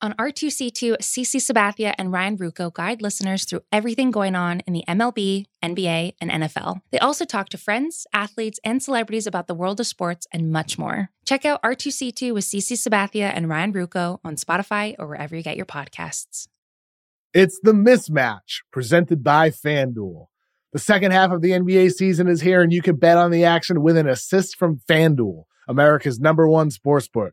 On R2C2, CC Sabathia and Ryan Ruocco guide listeners through everything going on in the MLB, NBA, and NFL. They also talk to friends, athletes, and celebrities about the world of sports and much more. Check out R2C2 with CC Sabathia and Ryan Ruocco on Spotify or wherever you get your podcasts. It's the mismatch presented by FanDuel. The second half of the NBA season is here, and you can bet on the action with an assist from FanDuel, America's number one sportsbook.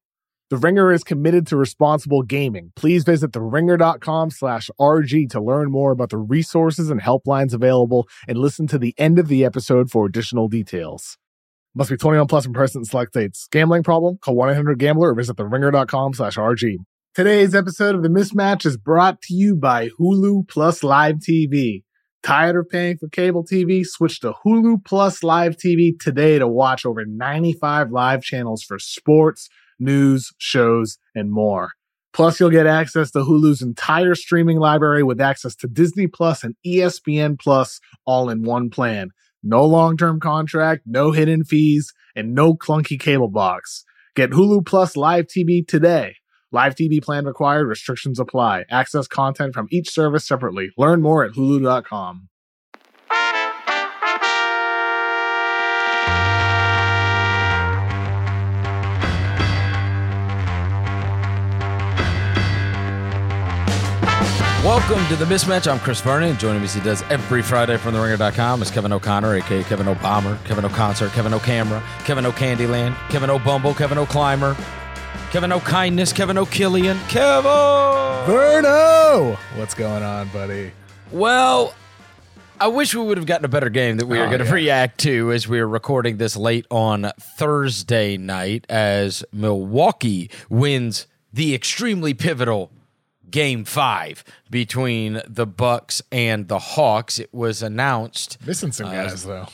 The Ringer is committed to responsible gaming. Please visit theringer.com slash RG to learn more about the resources and helplines available and listen to the end of the episode for additional details. Must be 21 plus in person in select states. Gambling problem? Call 1-800-GAMBLER or visit theringer.com slash RG. Today's episode of The Mismatch is brought to you by Hulu Plus Live TV. Tired of paying for cable TV? Switch to Hulu Plus Live TV today to watch over 95 live channels for sports, news, shows, and more. Plus, you'll get access to Hulu's entire streaming library with access to Disney Plus and ESPN Plus all in one plan. No long term contract, no hidden fees, and no clunky cable box. Get Hulu Plus Live TV today. Live TV plan required, restrictions apply. Access content from each service separately. Learn more at hulu.com. Welcome to the mismatch. I'm Chris Vernon. Joining me as he does every Friday from TheRinger.com is Kevin O'Connor, aka Kevin O'Bomber, Kevin O'Concert, Kevin O'Camera, Kevin O'Candyland, Kevin O'Bumble, Kevin O'Climber, Kevin O'Kindness, Kevin O'Killian, Kevin. Verno! What's going on, buddy? Well, I wish we would have gotten a better game that we are Oh, going to yeah. react to as we are recording this late on Thursday night as Milwaukee wins the extremely pivotal game 5 between the Bucks and the Hawks. It was announced Missing some guys, uh, though.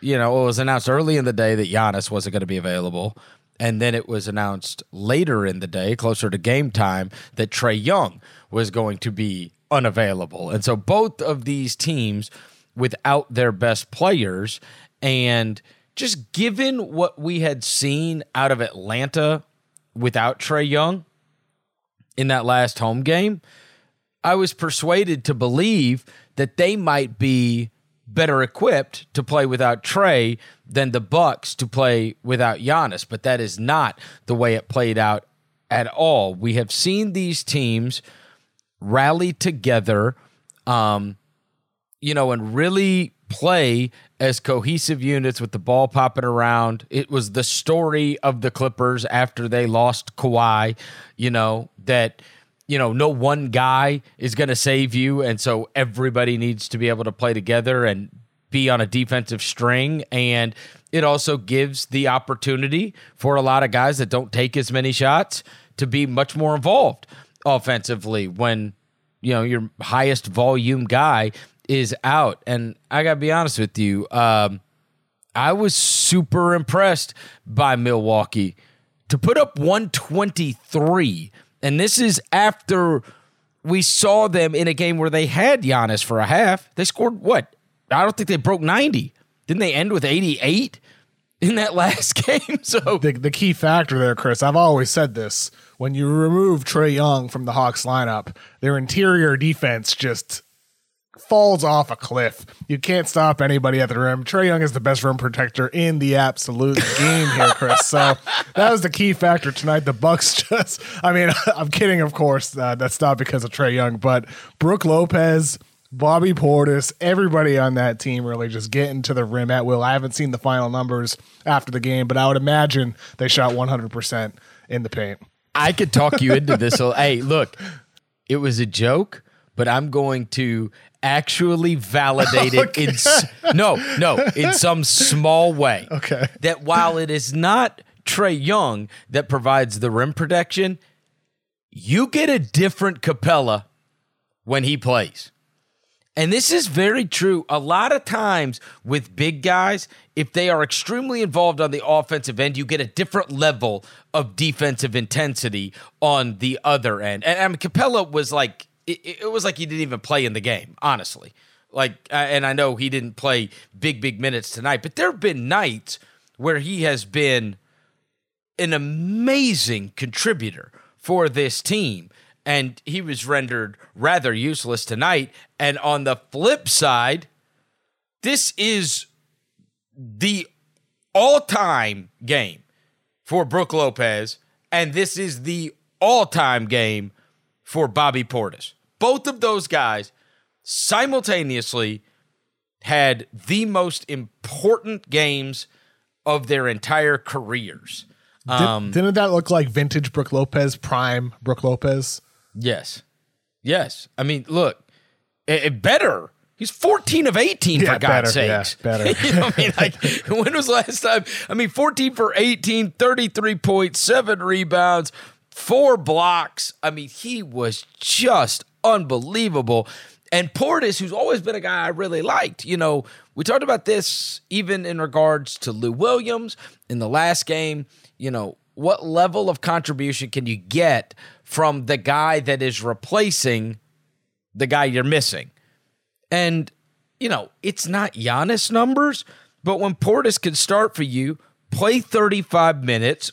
you know, it was announced early in the day that Giannis wasn't going to be available. And then it was announced later in the day, closer to game time, that Trae Young was going to be unavailable. And so both of these teams without their best players and just given what we had seen out of Atlanta without Trae Young in that last home game, I was persuaded to believe that they might be better equipped to play without Trae than the Bucks to play without Giannis, but that is not the way it played out at all. We have seen these teams rally together um you know and really play as cohesive units with the ball popping around. It was the story of the Clippers after they lost Kawhi, you know, that you know, no one guy is going to save you and so everybody needs to be able to play together and be on a defensive string and it also gives the opportunity for a lot of guys that don't take as many shots to be much more involved offensively when you know your highest volume guy is out. And i gotta be honest with you um, i was super impressed by milwaukee to put up 123 and this is after we saw them in a game where they had Giannis for a half. They scored what? I don't think they broke 90 didn't they end with 88 in that last game? So The, the key factor there, Chris, I've always said this. When you remove Trae Young from the Hawks lineup, their interior defense just falls off a cliff. You can't stop anybody at the rim. Trae Young is the best rim protector in the absolute game here, Chris. So that was the key factor tonight. The Bucks just, I mean, I'm kidding, of course. Uh, that's not because of Trae Young, but Brook Lopez. Bobby Portis, everybody on that team really just getting to the rim at will. I haven't seen the final numbers after the game, but I would imagine they shot 100% in the paint. I could talk you into this. Hey, look, it was a joke, but I'm going to actually validated it in s- no, no, in some small way. Okay. That while it is not Trae Young that provides the rim protection, you get a different Capela when he plays. And this is very true. A lot of times with big guys, if they are extremely involved on the offensive end, you get a different level of defensive intensity on the other end. And I mean, Capela was like, it, it was like he didn't even play in the game, honestly. Like, and I know he didn't play big, big minutes tonight, but there have been nights where he has been an amazing contributor for this team and he was rendered rather useless tonight. And on the flip side, this is the all time game for Brook Lopez, and this is the all time game for Bobby Portis. Both of those guys simultaneously had the most important games of their entire careers. Um, Did, not that look like vintage Brook Lopez, prime Brook Lopez? Yes. Yes. I mean, look, it, it better. He's 14 of 18 yeah, for God's sake. better, sakes. Yeah, better. you know I mean? Like, when was the last time? I mean, 14 for 18, 33 points, seven rebounds, four blocks. I mean, he was just unbelievable. And Portis, who's always been a guy I really liked, you know, we talked about this even in regards to Lou Williams in the last game. You know, what level of contribution can you get from the guy that is replacing the guy you're missing. And, you know, it's not Giannis numbers, but when Portis can start for you, play 35 minutes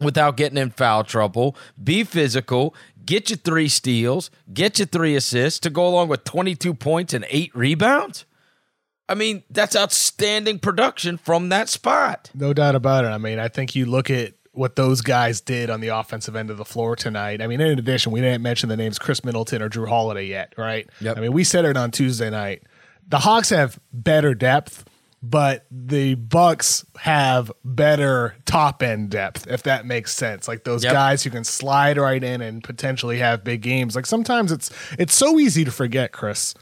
without getting in foul trouble, be physical, get you three steals, get you three assists to go along with 22 points and eight rebounds. I mean, that's outstanding production from that spot. No doubt about it. I mean, I think you look at what those guys did on the offensive end of the floor tonight. I mean, in addition, we didn't mention the names Khris Middleton or Jrue Holiday yet, right? Yep. I mean, we said it on Tuesday night. The Hawks have better depth, but the Bucks have better top end depth, if that makes sense. Like those yep. guys who can slide right in and potentially have big games. Like sometimes it's it's so easy to forget, Chris.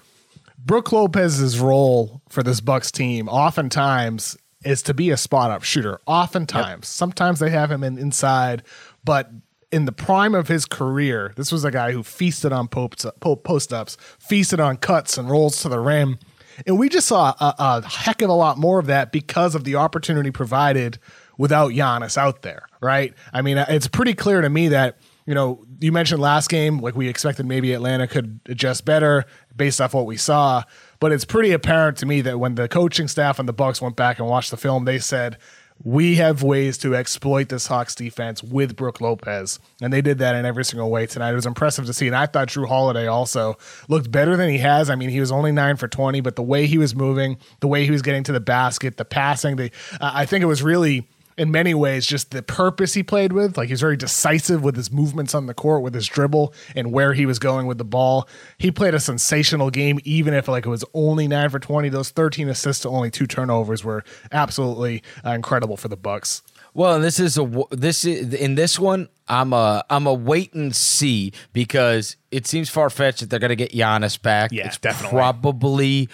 Brook Lopez's role for this Bucks team oftentimes is to be a spot up shooter. Oftentimes, yep. sometimes they have him in inside, but in the prime of his career, this was a guy who feasted on post ups, feasted on cuts and rolls to the rim. And we just saw a, a, heck of a lot more of that because of the opportunity provided without Giannis out there, right? I mean, it's pretty clear to me that, you know, you mentioned last game, like we expected maybe Atlanta could adjust better based off what we saw. But it's pretty apparent to me that when the coaching staff and the Bucks went back and watched the film, they said, we have ways to exploit this Hawks defense with Brook Lopez. And they did that in every single way tonight. It was impressive to see. And I thought Jrue Holiday also looked better than he has. I mean, he was only nine for 20, but the way he was moving, the way he was getting to the basket, the passing, the, uh, I think it was really in many ways just the purpose he played with. Like he's very decisive with his movements on the court, with his dribble and where he was going with the ball. He played a sensational game, even if like it was only nine for twenty. Those thirteen assists to only two turnovers were absolutely uh, incredible for the Bucks. Well, and this is a this is in this one. I'm a I'm a wait and see because it seems far fetched that they're going to get Giannis back. Yeah, it's definitely. Probably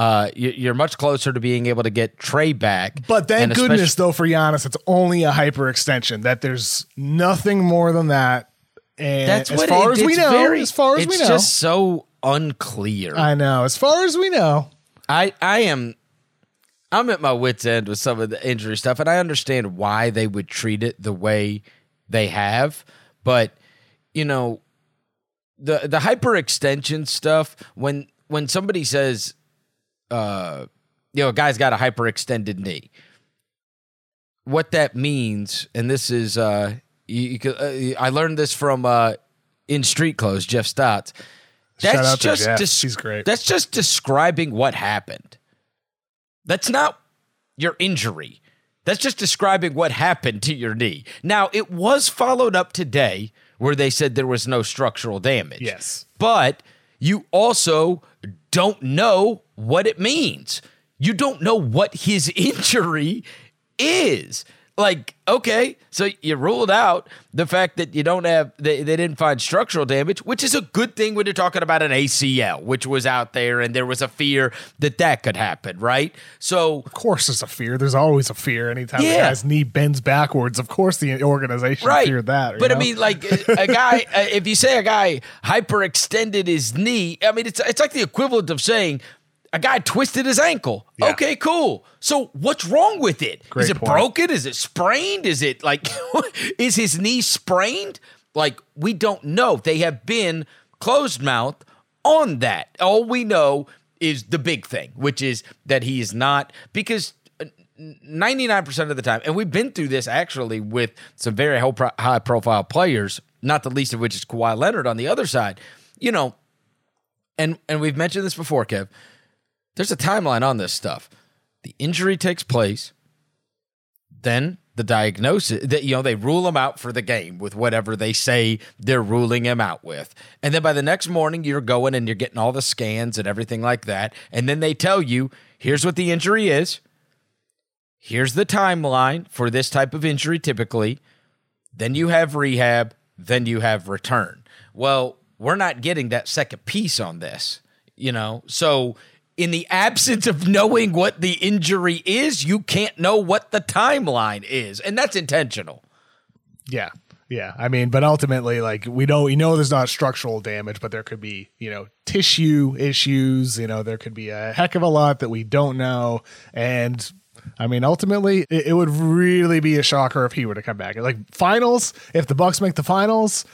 uh, you're much closer to being able to get Trae back. But thank goodness, though, for Giannis, it's only a hyperextension. That there's nothing more than that. And That's as far it, as we know, very, as far as we know, it's just so unclear. I know. As far as we know, I I am. I'm at my wits' end with some of the injury stuff, and I understand why they would treat it the way they have. But you know, the the hyperextension stuff when when somebody says uh, you know, a guy's got a hyperextended knee. What that means, and this is, uh, you, you uh, I learned this from uh, in Street Clothes, Jeff Stotts. That's just des- she's great. That's just describing what happened. That's not your injury. That's just describing what happened to your knee. Now, it was followed up today where they said there was no structural damage. Yes. But you also don't know what it means. You don't know what his injury is. Like, okay, so you ruled out the fact that you don't have, they, they didn't find structural damage, which is a good thing when you're talking about an ACL, which was out there and there was a fear that that could happen, right? So, Of course, there's a fear. There's always a fear. Anytime the Yeah. guy's knee bends backwards, of course the organization right. feared that. but I mean, like a a guy, uh, if you say a guy hyperextended his knee, I mean, it's it's like the equivalent of saying a guy twisted his ankle. Yeah. Okay, cool. So what's wrong with it? Is Great it point. broken? Is it sprained? Is it like is his knee sprained? Like we don't know. They have been closed mouth on that. All we know is the big thing, which is that he is not because uh, 99% of the time, and we've been through this actually with some very high profile players, not the least of which is Kawhi Leonard on the other side. You know, and and we've mentioned this before, Kev. There's a timeline on this stuff. The injury takes place, then the diagnosis that you know they rule him out for the game with whatever they say they're ruling him out with. And then by the next morning you're going and you're getting all the scans and everything like that, and then they tell you, here's what the injury is. Here's the timeline for this type of injury typically. Then you have rehab, then you have return. Well, we're not getting that second piece on this, you know? So, in the absence of knowing what the injury is, you can't know what the timeline is. And that's intentional. Yeah. Yeah. I mean, but ultimately, like we know we know there's not structural damage, but there could be, you know, tissue issues, you know, there could be a heck of a lot that we don't know. And I mean, ultimately, it, it would really be a shocker if he were to come back. Like finals, if the Bucks make the finals,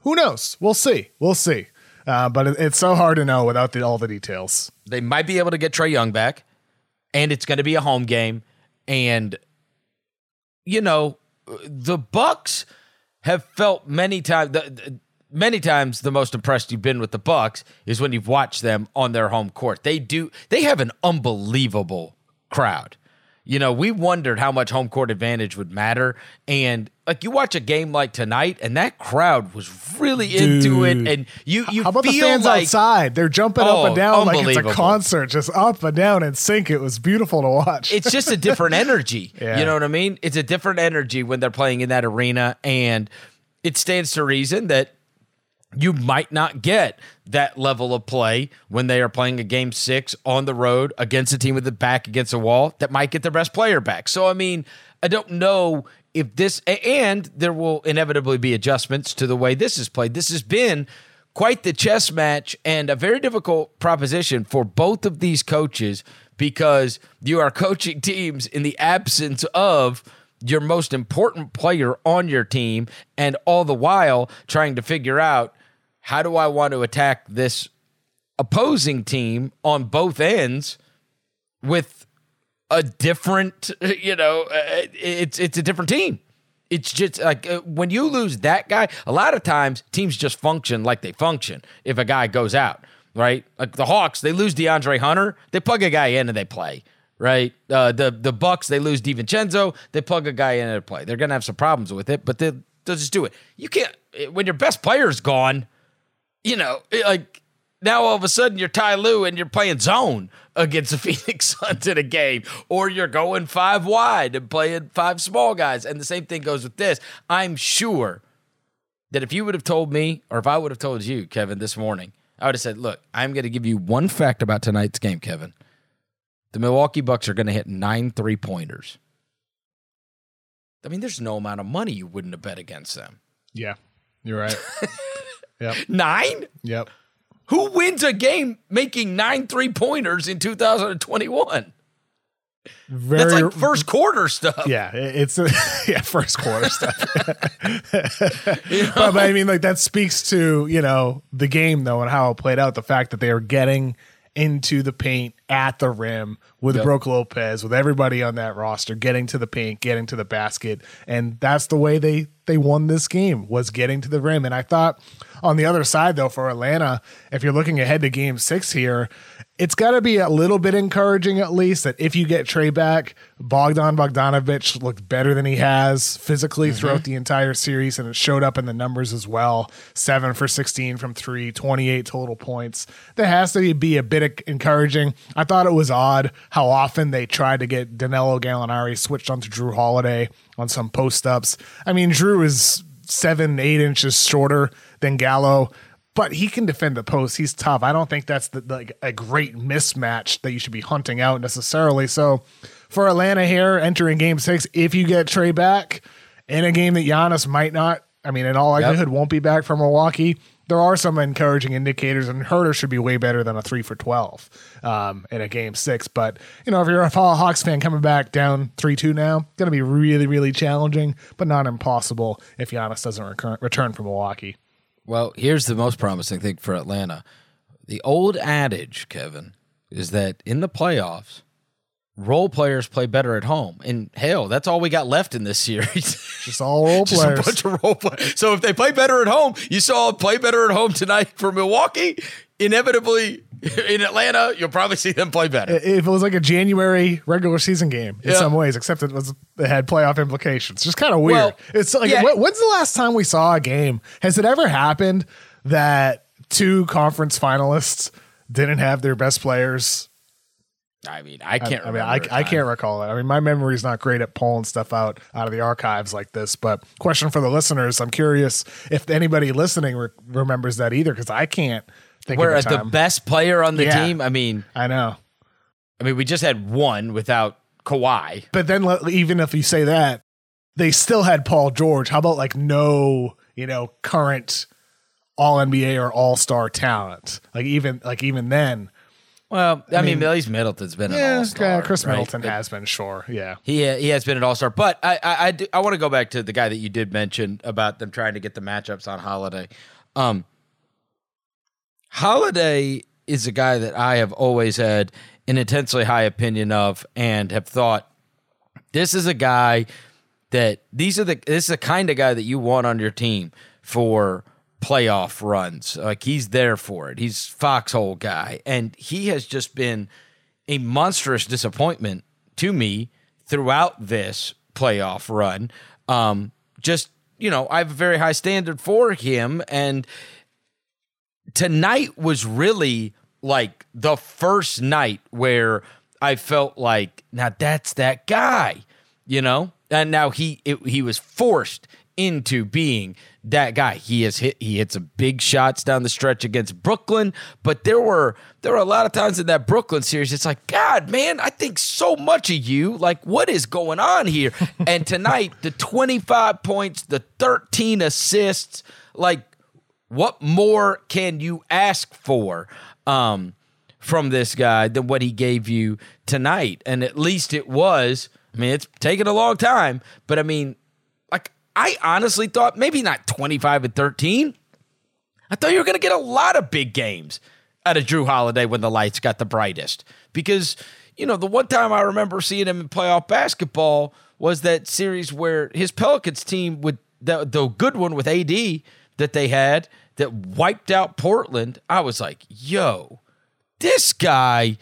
who knows? We'll see. We'll see. Uh, but it, it's so hard to know without the, all the details. They might be able to get Trae Young back, and it's going to be a home game. And you know, the Bucks have felt many times. Many times, the most impressed you've been with the Bucks is when you've watched them on their home court. They do. They have an unbelievable crowd. You know, we wondered how much home court advantage would matter, and like you watch a game like tonight, and that crowd was really into it, and you you How about the fans like outside? They're jumping Oh, up and oh, down like it's a concert, just up and down and sync. It was beautiful to watch. it's just a different energy. Yeah. You know what I mean? It's a different energy when they're playing in that arena, and it stands to reason that you might not get that level of play when they are playing a game six on the road against a team with the back against a wall that might get their best player back. So, I mean, I don't know if this, and there will inevitably be adjustments to the way this is played. This has been quite the chess match and a very difficult proposition for both of these coaches because you are coaching teams in the absence of your most important player on your team and all the while trying to figure out how do I want to attack this opposing team on both ends with a different you know uh, it's it's a different team. It's just like uh, when you lose that guy a lot of times teams just function like they function if a guy goes out right? Like the hawks they lose deandre hunter they plug a guy in and they play right? Uh, the the bucks they lose DiVincenzo, they plug a guy in and they play. They're gonna have some problems with it but they, they'll just do it. You can't when your best player's gone you know, like now all of a sudden you're Ty Lue and you're playing zone against the Phoenix Suns in a game, or you're going five wide and playing five small guys. And the same thing goes with this. I'm sure that if you would have told me, or if I would have told you, Kevin, this morning, I would have said, look, I'm going to give you one fact about tonight's game, Kevin. The Milwaukee Bucks are going to hit nine three pointers. I mean, there's no amount of money you wouldn't have bet against them. yeah, you're right. yep. Nine? Yep. Who wins a game making nine three pointers in 2021? Very That's like first quarter stuff. Yeah, it- it's yeah first quarter stuff. but, but I mean, like that speaks to you know the game though and how it played out. The fact that they are getting into the paint at the rim with Yep. Brook Lopez, with everybody on that roster getting to the paint, getting to the basket, and that's the way they they won this game was getting to the rim. And I thought on the other side though for Atlanta, if you're looking ahead to Game Six here, it's got to be a little bit encouraging at least that if you get Trae back, Bogdan Bogdanovich looked better than he has physically mm-hmm. throughout the entire series, and it showed up in the numbers as well. Seven for 16 from three, 28 total points. That has to be a bit encouraging. I thought it was odd how often they tried to get Danilo Gallinari switched onto Jrue Holiday on some post ups. I mean, Jrue is seven, eight inches shorter than Gallo, but he can defend the post. He's tough. I don't think that's the, like a great mismatch that you should be hunting out necessarily. So for Atlanta here entering game six, if you get Trae back in a game that Giannis might not, I mean, in all likelihood, yep. won't be back from Milwaukee there are some encouraging indicators, and Huerter should be way better than a three for twelve um, in a game six. But you know, if you're a Hawks fan coming back down three two now, going to be really really challenging, but not impossible if Giannis doesn't recur- return from Milwaukee. Well, here's the most promising thing for Atlanta: the old adage, Kevin, is that in the playoffs role players play better at home. And hell, that's all we got left in this series. Just all role Just players. a bunch of role players. So if they play better at home, you saw play better at home tonight for Milwaukee. Inevitably, in Atlanta, you'll probably see them play better. If it was like a January regular season game in yeah. some ways, except it was it had playoff implications. Just kind of weird. Well, it's like yeah. when's the last time we saw a game? Has it ever happened that two conference finalists didn't have their best players I mean, I can't. I, I mean, I, I can't recall it. I mean, my memory is not great at pulling stuff out out of the archives like this. But question for the listeners: I'm curious if anybody listening re- remembers that either, because I can't think. We're at the best player on the yeah, team. I mean, I know. I mean, we just had one without Kawhi. But then, even if you say that, they still had Paul George. How about like no, you know, current All NBA or All Star talent? Like even like even then well, I, I mean, mean, Middleton's been yeah, an all star. Khris right? Middleton has been, sure, yeah. He he has been an all star, but I I I, I want to go back to the guy that you did mention about them trying to get the matchups on Holiday. Um, Holiday is a guy that I have always had an intensely high opinion of, and have thought this is a guy that these are the this is the kind of guy that you want on your team for playoff runs. Like he's there for it. He's foxhole guy, and he has just been a monstrous disappointment to me throughout this playoff run. Um, just you know, I have a very high standard for him, and tonight was really like the first night where I felt like now that's that guy, you know. And now he it, he was forced into being that guy. He has hit he hit some big shots down the stretch against Brooklyn, but there were there were a lot of times in that Brooklyn series it's like, God, man, I think so much of you. Like what is going on here? and tonight the 25 points, the 13 assists, like what more can you ask for? Um from this guy than what he gave you tonight. And at least it was, I mean, it's taken a long time, but I mean, I honestly thought maybe not 25 and 13. I thought you were going to get a lot of big games out of Jrue Holiday when the lights got the brightest. Because, you know, the one time I remember seeing him in playoff basketball was that series where his Pelicans team with the, the good one with AD that they had that wiped out Portland. I was like, yo, this guy,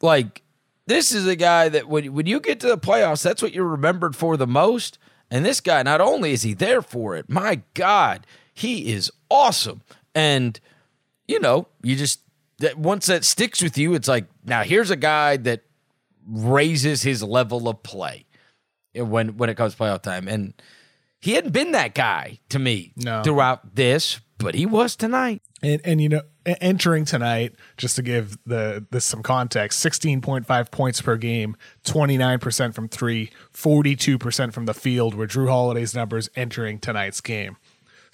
like, this is a guy that when, when you get to the playoffs, that's what you're remembered for the most. And this guy, not only is he there for it, my God, he is awesome. And, you know, you just, that once that sticks with you, it's like, now here's a guy that raises his level of play when when it comes playoff time. And he hadn't been that guy to me no. throughout this, but he was tonight. And, and you know, entering tonight, just to give the this some context, 16.5 points per game, 29% from three, 42% from the field were Jrue Holiday's numbers entering tonight's game.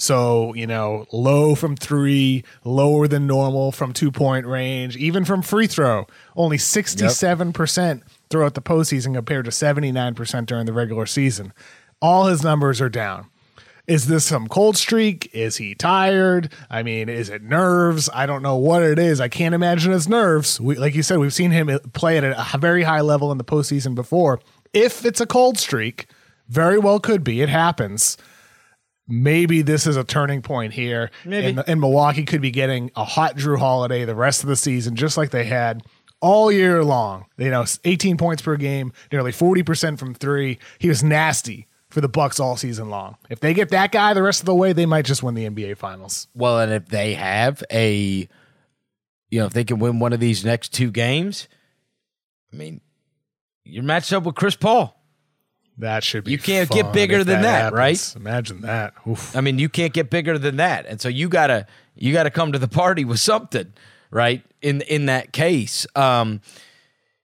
So, you know, low from three, lower than normal from two point range, even from free throw, only 67% yep. throughout the postseason compared to 79% during the regular season. All his numbers are down. Is this some cold streak? Is he tired? I mean, is it nerves? I don't know what it is. I can't imagine it's nerves. We, like you said, we've seen him play at a very high level in the postseason before. If it's a cold streak, very well could be. It happens. Maybe this is a turning point here. Maybe. And, and Milwaukee could be getting a hot Jrue Holiday the rest of the season, just like they had all year long. You know, 18 points per game, nearly 40% from three. He was nasty for the Bucks all season long. If they get that guy the rest of the way, they might just win the NBA Finals. Well, and if they have a, you know, if they can win one of these next two games, I mean, you're matched up with Chris Paul. That should be. You can't get bigger than that, happens. right? Imagine that. Oof. I mean, you can't get bigger than that, and so you gotta you gotta come to the party with something, right? In in that case, um,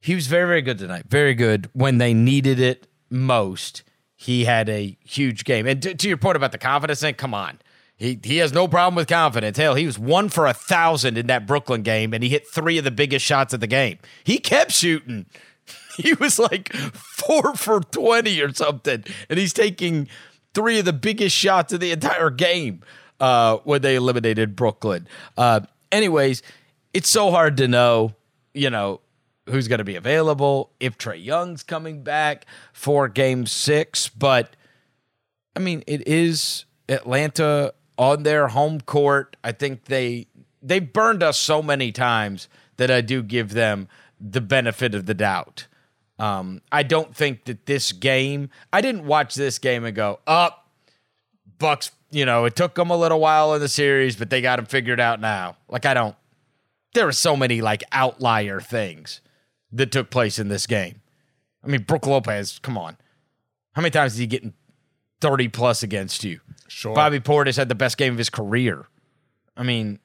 he was very very good tonight, very good when they needed it most. He had a huge game, and to, to your point about the confidence thing, come on. He, he has no problem with confidence. Hell, he was one for a thousand in that Brooklyn game, and he hit three of the biggest shots of the game. He kept shooting. He was like four for 20 or something. And he's taking three of the biggest shots of the entire game uh, when they eliminated Brooklyn. Uh, anyways, it's so hard to know, you know, who's going to be available, if Trae Young's coming back for game six. But I mean, it is Atlanta on their home court. I think they they burned us so many times that I do give them the benefit of the doubt. Um, I don't think that this game. I didn't watch this game and go up. Bucks, you know, it took them a little while in the series, but they got them figured out now. Like I don't. There are so many like outlier things that took place in this game. I mean, Brook Lopez, come on. How many times is he getting 30 plus against you? Sure. Bobby Portis had the best game of his career. I mean,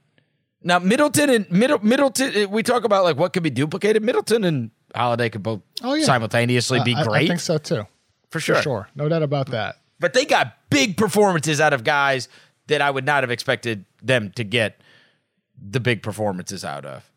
now Middleton and Middle, Middleton, eh, we talk about like what could be duplicated. Middleton and Holiday could both Oh, yeah. simultaneously be I- I- great I, think so too. for sure. For sure. No doubt about that. But they got big performances out of guys that I would not have expected them to get the big performances out of.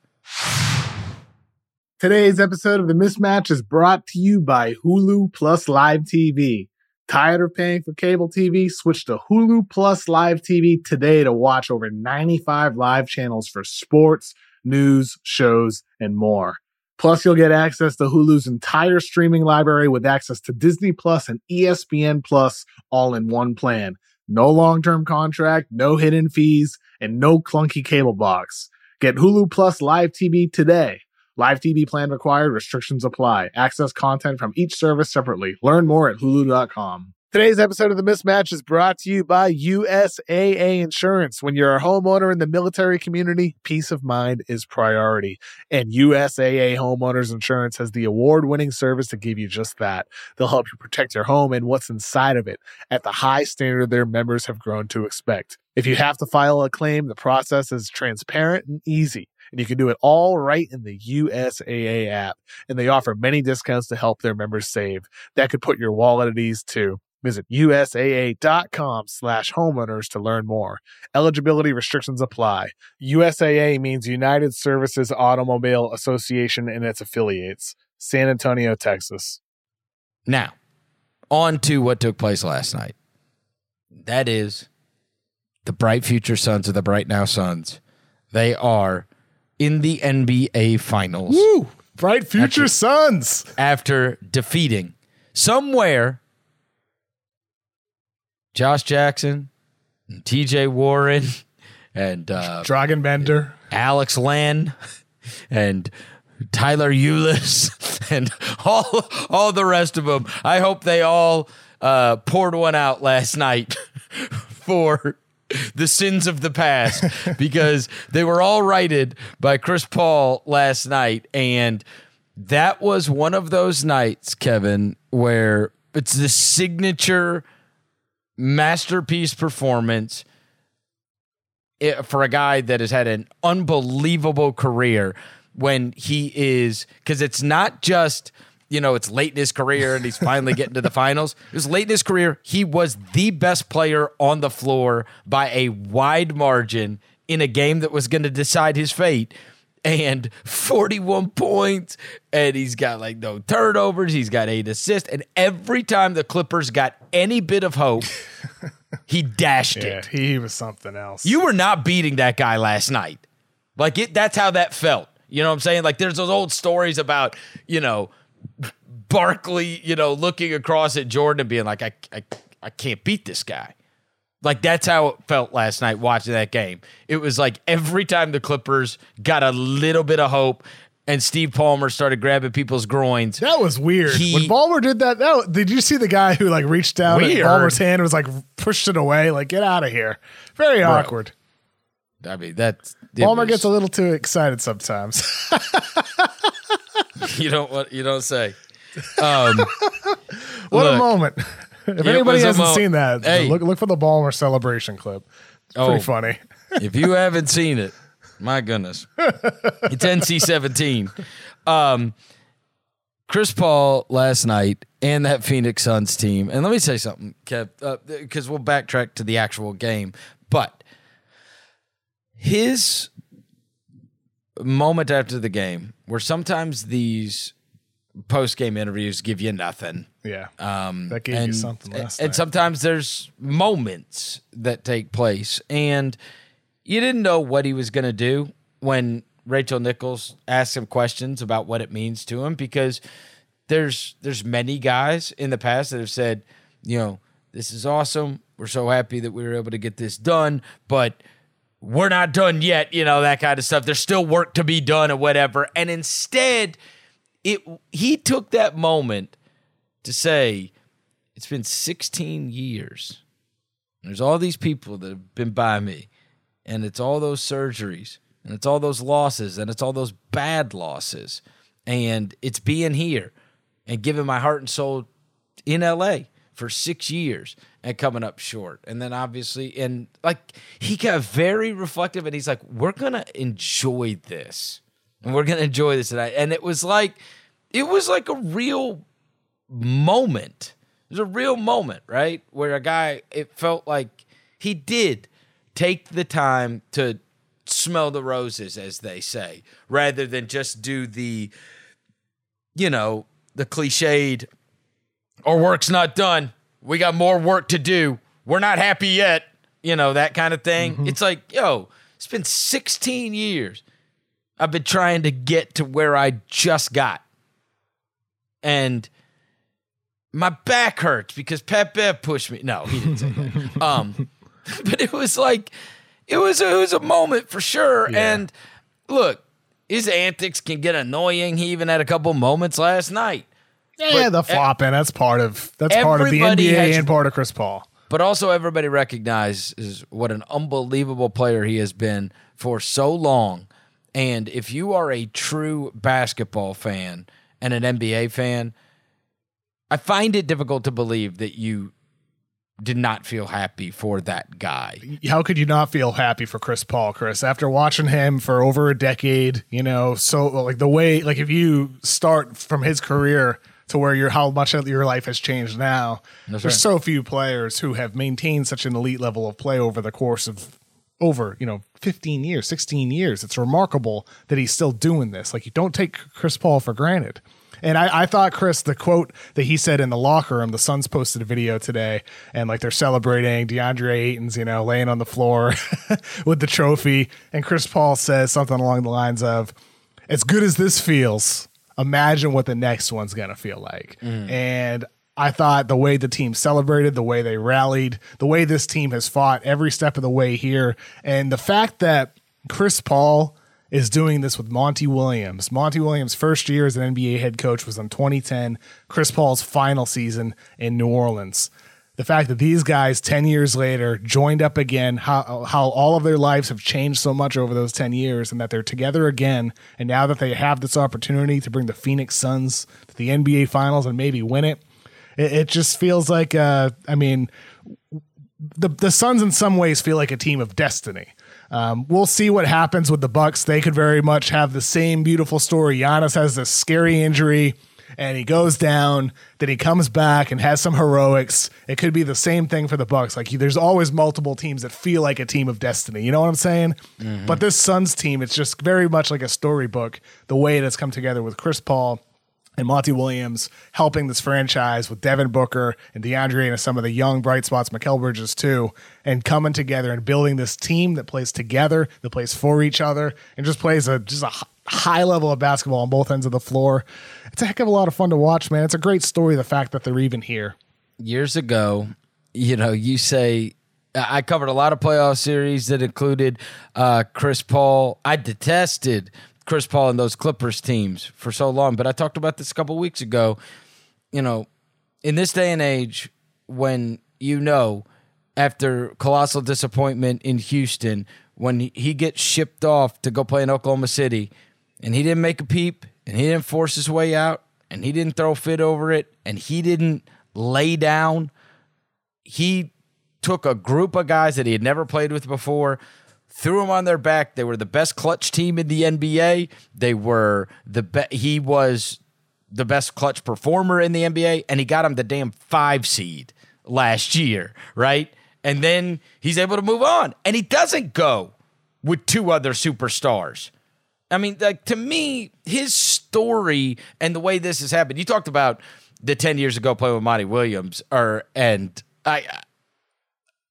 Today's episode of The Mismatch is brought to you by Hulu Plus Live TV. Tired of paying for cable TV? Switch to Hulu Plus Live TV today to watch over 95 live channels for sports, news, shows, and more. Plus, you'll get access to Hulu's entire streaming library with access to Disney Plus and ESPN Plus all in one plan. No long term contract, no hidden fees, and no clunky cable box. Get Hulu Plus Live TV today. Live TV plan required, restrictions apply. Access content from each service separately. Learn more at hulu.com. Today's episode of The Mismatch is brought to you by USAA Insurance. When you're a homeowner in the military community, peace of mind is priority. And USAA Homeowners Insurance has the award winning service to give you just that. They'll help you protect your home and what's inside of it at the high standard their members have grown to expect. If you have to file a claim, the process is transparent and easy and you can do it all right in the USAA app. And they offer many discounts to help their members save. That could put your wallet at ease too. Visit USAA.com slash homeowners to learn more. Eligibility restrictions apply. USAA means United Services Automobile Association and its affiliates. San Antonio, Texas. Now, on to what took place last night. That is the Bright Future Suns of the Bright Now Suns. They are in the NBA Finals Woo! Bright future Actually- Suns. after defeating somewhere Josh Jackson, and TJ Warren, and uh, Dragan Bender. Alex Len and Tyler Ulis and all all the rest of them. I hope they all uh, poured one out last night for the sins of the past because they were all righted by Chris Paul last night. And that was one of those nights Kevin where it's the signature masterpiece performance eh, for a guy that has had an unbelievable career when he is because it's not just you know it's late in his career and he's finally getting to the finals it was late in his career he was the best player on the floor by a wide margin in a game that was going to decide his fate and 41 points and he's got like no turnovers he's got eight assists and every time the clippers got any bit of hope he dashed it he was something else. you were not beating that guy last night. Like it that's how that felt. You know what I'm saying? Like there's those old stories about, you know, Barkley, you know, looking across at Jordan and being like, I I, I can't beat this guy. Like that's how it felt last night watching that game. It was like every time the Clippers got a little bit of hope and Steve Ballmer started grabbing people's groins. That was weird. He- when Ballmer did that, that, did you see the guy who like reached down Weird. at Ballmer's hand and was like pushed it away? Like, get out of here. Very awkward. I mean, that's it Ballmer was- gets a little too excited sometimes. you don't what you don't say. Um What a moment. if anybody hasn't mo- seen that, Hey. look look for the Ballmer celebration clip. It's Oh. pretty funny. if you haven't seen it, my goodness, it's NC seventeen. Um, Chris Paul last night and that Phoenix Suns team, and let me say something, Kev, because we'll backtrack to the actual game, but his moment after the game, where sometimes these post game interviews give you nothing. Yeah. Um, That gave you something last and night. sometimes there's moments that take place, and you didn't know what he was going to do when Rachel Nichols asked him questions about what it means to him because there's there's many guys in the past that have said, you know, this is awesome. We're so happy that we were able to get this done, but we're not done yet, you know, that kind of stuff. There's still work to be done or whatever. And instead, it he took that moment to say, it's been 16 years. There's all these people that have been by me, and it's all those surgeries, and it's all those losses, and it's all those bad losses. And it's being here and giving my heart and soul in LA for six years and coming up short. And then obviously, and like he got very reflective and he's like, we're going to enjoy this. And we're going to enjoy this tonight. And it was like, it was like a real moment. It was a real moment, right? Where a guy, it felt like he did take the time to smell the roses, as they say, rather than just do the, you know, the cliched, our work's not done. We got more work to do. We're not happy yet. You know, that kind of thing. It's like, yo, it's been 16 years. I've been trying to get to where I just got. And my back hurts because Pat Bev pushed me. No, he didn't say that. um, but it was like it was it was a moment for sure. And look, his antics can get annoying. He even had a couple moments last night. Yeah, the flopping. That's part of that's part of the NBA has- and part of Chris Paul. But also, everybody recognizes what an unbelievable player he has been for so long. And if you are a true basketball fan and an NBA fan, I find it difficult to believe that you did not feel happy for that guy. How could you not feel happy for Chris Paul, Chris? After watching him for over a decade, you know, so like the way like if you start from his career to where your how much of your life has changed now. That's there's right. so few players who have maintained such an elite level of play over the course of over, you know, 15 years, 16 years. It's remarkable that he's still doing this. Like you don't take Chris Paul for granted. And I, I thought Chris, the quote that he said in the locker room, the Suns posted a video today, and like they're celebrating DeAndre Ayton's, you know, laying on the floor with the trophy, and Chris Paul says something along the lines of, "As good as this feels, imagine what the next one's gonna feel like." Mm. And I thought the way the team celebrated, the way they rallied, the way this team has fought every step of the way here, and the fact that Chris Paul is doing this with Monty Williams. Monty Williams' first year as an NBA head coach was in 2010, Chris Paul's final season in New Orleans. The fact that these guys 10 years later joined up again, how, how all of their lives have changed so much over those 10 years, and that they're together again. And now that they have this opportunity to bring the Phoenix Suns to the NBA Finals and maybe win it, it, it just feels like, uh, I mean, the the Suns in some ways feel like a team of destiny. Um, we'll see what happens with the Bucks. They could very much have the same beautiful story. Giannis has this scary injury, and he goes down. Then he comes back and has some heroics. It could be the same thing for the Bucks. Like there's always multiple teams that feel like a team of destiny. You know what I'm saying? Mm-hmm. But this Suns team, it's just very much like a storybook. The way it has come together with Chris Paul and Monty Williams helping this franchise with Devin Booker and DeAndre and some of the young bright spots, Mikal Bridges too, and coming together and building this team that plays together, that plays for each other, and just plays a just a high level of basketball on both ends of the floor. It's a heck of a lot of fun to watch, man. It's a great story. The fact that they're even here. years ago, you know, you say I covered a lot of playoff series that included uh, Chris Paul. I detested Chris Paul and those Clippers teams for so long, but I talked about this a couple weeks ago. You know, in this day and age, when you know after colossal disappointment in Houston, when he- gets shipped off to go play in Oklahoma City, and he didn't make a peep, and he didn't force his way out, and he didn't throw fit over it, and he didn't lay down. He took a group of guys that he had never played with before, threw them on their back. They were the best clutch team in the NBA. They were the be- he was the best clutch performer in the NBA, and he got him the damn five seed last year, right? And then he's able to move on, and he doesn't go with two other superstars. I mean, like to me, his story and the way this has happened. You talked about the ten years ago playing with Monty Williams, or and I,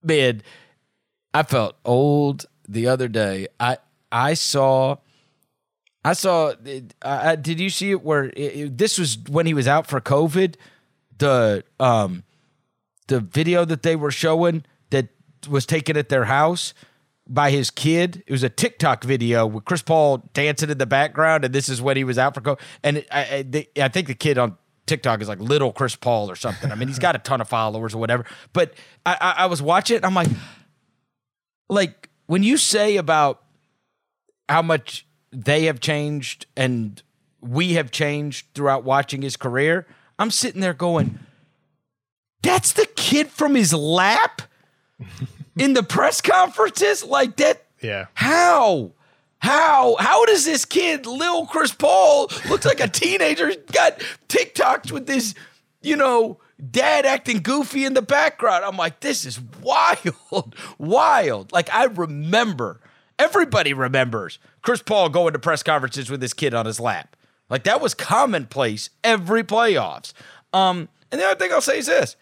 man, I felt old the other day. I I saw. I saw. Uh, did you see it? Where it, it, this was when he was out for COVID. The um, the video that they were showing that was taken at their house by his kid. It was a TikTok video with Chris Paul dancing in the background, and this is when he was out for COVID. And I, I, I think the kid on TikTok is like little Chris Paul or something. I mean, he's got a ton of followers or whatever. But I, I, I was watching it. I'm like, like when you say about how much they have changed and we have changed throughout watching his career, I'm sitting there going, that's the kid from his lap in the press conferences like that. Yeah. How? How? How does this kid, Lil Chris Paul, looks like a teenager, got TikToks with this, you know, dad acting goofy in the background? I'm like, this is wild, wild. Like, I remember, everybody remembers Chris Paul going to press conferences with his kid on his lap. Like, that was commonplace every playoffs. Um, and the other thing I'll say is this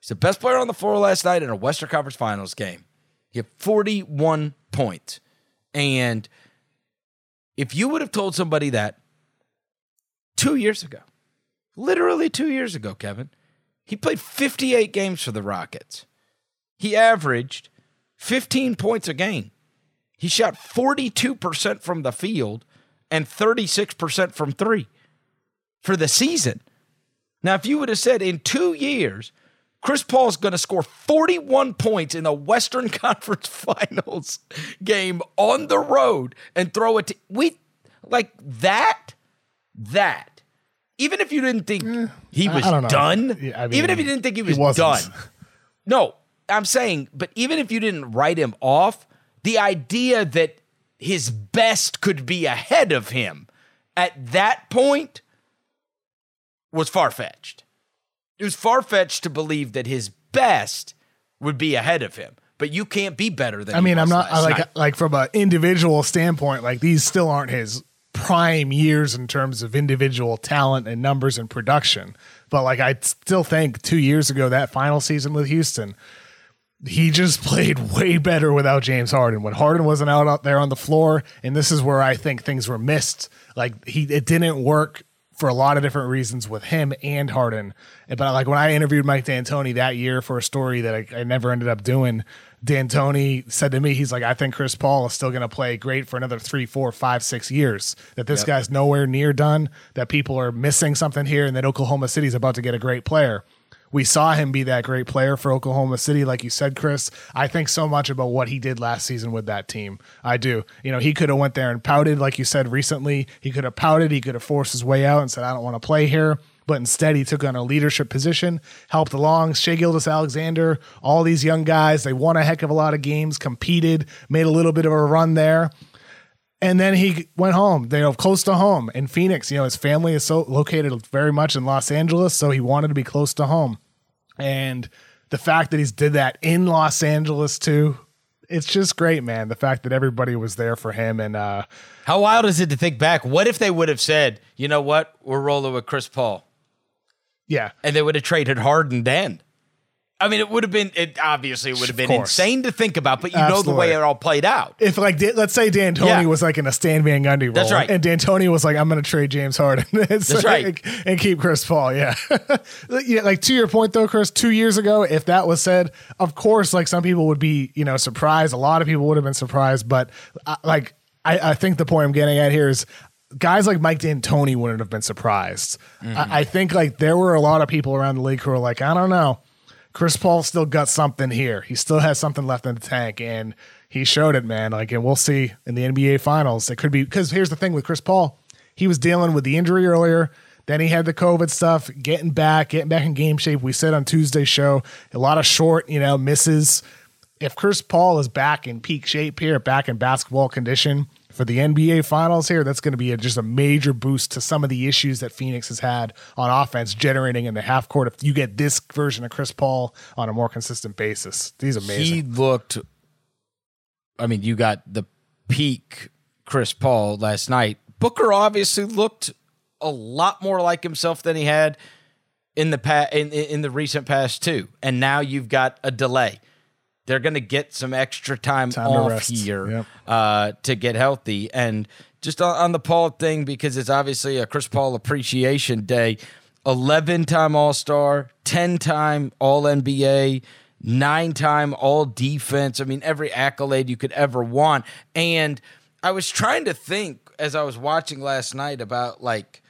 He's the best player on the floor last night in a Western Conference Finals game. He had 41 points. And if you would have told somebody that two years ago, literally two years ago, Kevin, he played 58 games for the Rockets. He averaged 15 points a game. He shot 42% from the field and 36% from three for the season. Now, if you would have said in two years, Chris Paul is going to score 41 points in the Western Conference Finals game on the road and throw it to we like that that even if you didn't think he was done Yeah, I mean, even if you didn't think he was he done. No I'm saying but even if you didn't write him off the idea that his best could be ahead of him at that point was far-fetched it was far fetched to believe that his best would be ahead of him. But you can't be better than. I mean, I'm not I like night. like from an individual standpoint, like these still aren't his prime years in terms of individual talent and numbers and production. But like I still think 2 years ago that final season with Houston, he just played way better without James Harden. When Harden wasn't out out there on the floor, and this is where I think things were missed. Like he it didn't work for a lot of different reasons with him and Harden. But like when I interviewed Mike D'Antoni that year for a story that I, I never ended up doing, D'Antoni said to me, he's like, I think Chris Paul is still going to play great for another three, four, five, six years. That this guy's nowhere near done. That people are missing something here, and that Oklahoma City's about to get a great player. We saw him be that great player for Oklahoma City, like you said, Chris. I think so much about what he did last season with that team. I do. You know, he could have went there and pouted, like you said recently. He could have pouted. He could have forced his way out and said, "I don't want to play here." But instead, he took on a leadership position, helped along Shai Gilgeous-Alexander, all these young guys. They won a heck of a lot of games, competed, made a little bit of a run there. And then he went home, you know, close to home in Phoenix. You know, his family is so located very much in Los Angeles, so he wanted to be close to home. And the fact that he's did that in Los Angeles too, it's just great, man. The fact that everybody was there for him and uh How wild is it to think back? What if they would have said, you know what, we're rolling with Chris Paul, yeah, and they would have traded Harden then? I mean, it would have been. It obviously it would have been insane to think about, but you know the way it all played out. if like let's say D'Antoni Yeah. was like in a Stan Van Gundy role, That's right. and D'Antoni was like, "I'm going to trade James Harden." That's like- right. and keep Chris Paul. Yeah, yeah. Like to your point though, Chris, two years ago, if that was said, of course, like some people would be, you know, surprised. A lot of people would have been surprised, but uh, like I, I think the point I'm getting at here is. Guys like Mike D'Antoni wouldn't have been surprised. I, I think like there were a lot of people around the league who were like, I don't know, Chris Paul still got something here. He still has something left in the tank, and he showed it, man. Like, and we'll see in the NBA Finals. It could be because here's the thing with Chris Paul: he was dealing with the injury earlier. Then he had the COVID stuff, getting back, getting back in game shape. We said on Tuesday's show, a lot of short, you know, misses. If Chris Paul is back in peak shape here, back in basketball condition for the NBA finals here, that's going to be a, just a major boost to some of the issues that Phoenix has had on offense, generating in the half court. If you get this version of Chris Paul on a more consistent basis, he's amazing. He looked, I mean, you got the peak Chris Paul last night. Booker obviously looked a lot more like himself than he had in the past in, in the recent past too. And now you've got a delay. They're going to get some extra time, Time off rest. here Yep. uh, to get healthy. And just on, on the Paul thing, because it's obviously a Chris Paul appreciation day. 11 time All Star, 10 time All NBA, nine time All Defense. I mean, every accolade you could ever want. And I was trying to think as I was watching last night about like,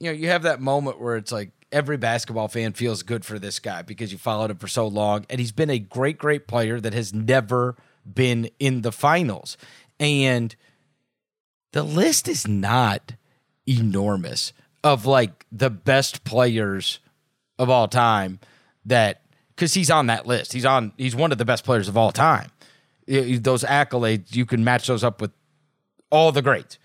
you know, you have that moment where it's like every basketball fan feels good for this guy because you followed him for so long. And he's been a great, great player that has never been in the finals. And the list is not enormous of like the best players of all time that because he's on that list. He's on he's one of the best players of all time. Those accolades, you can match those up with all the greats.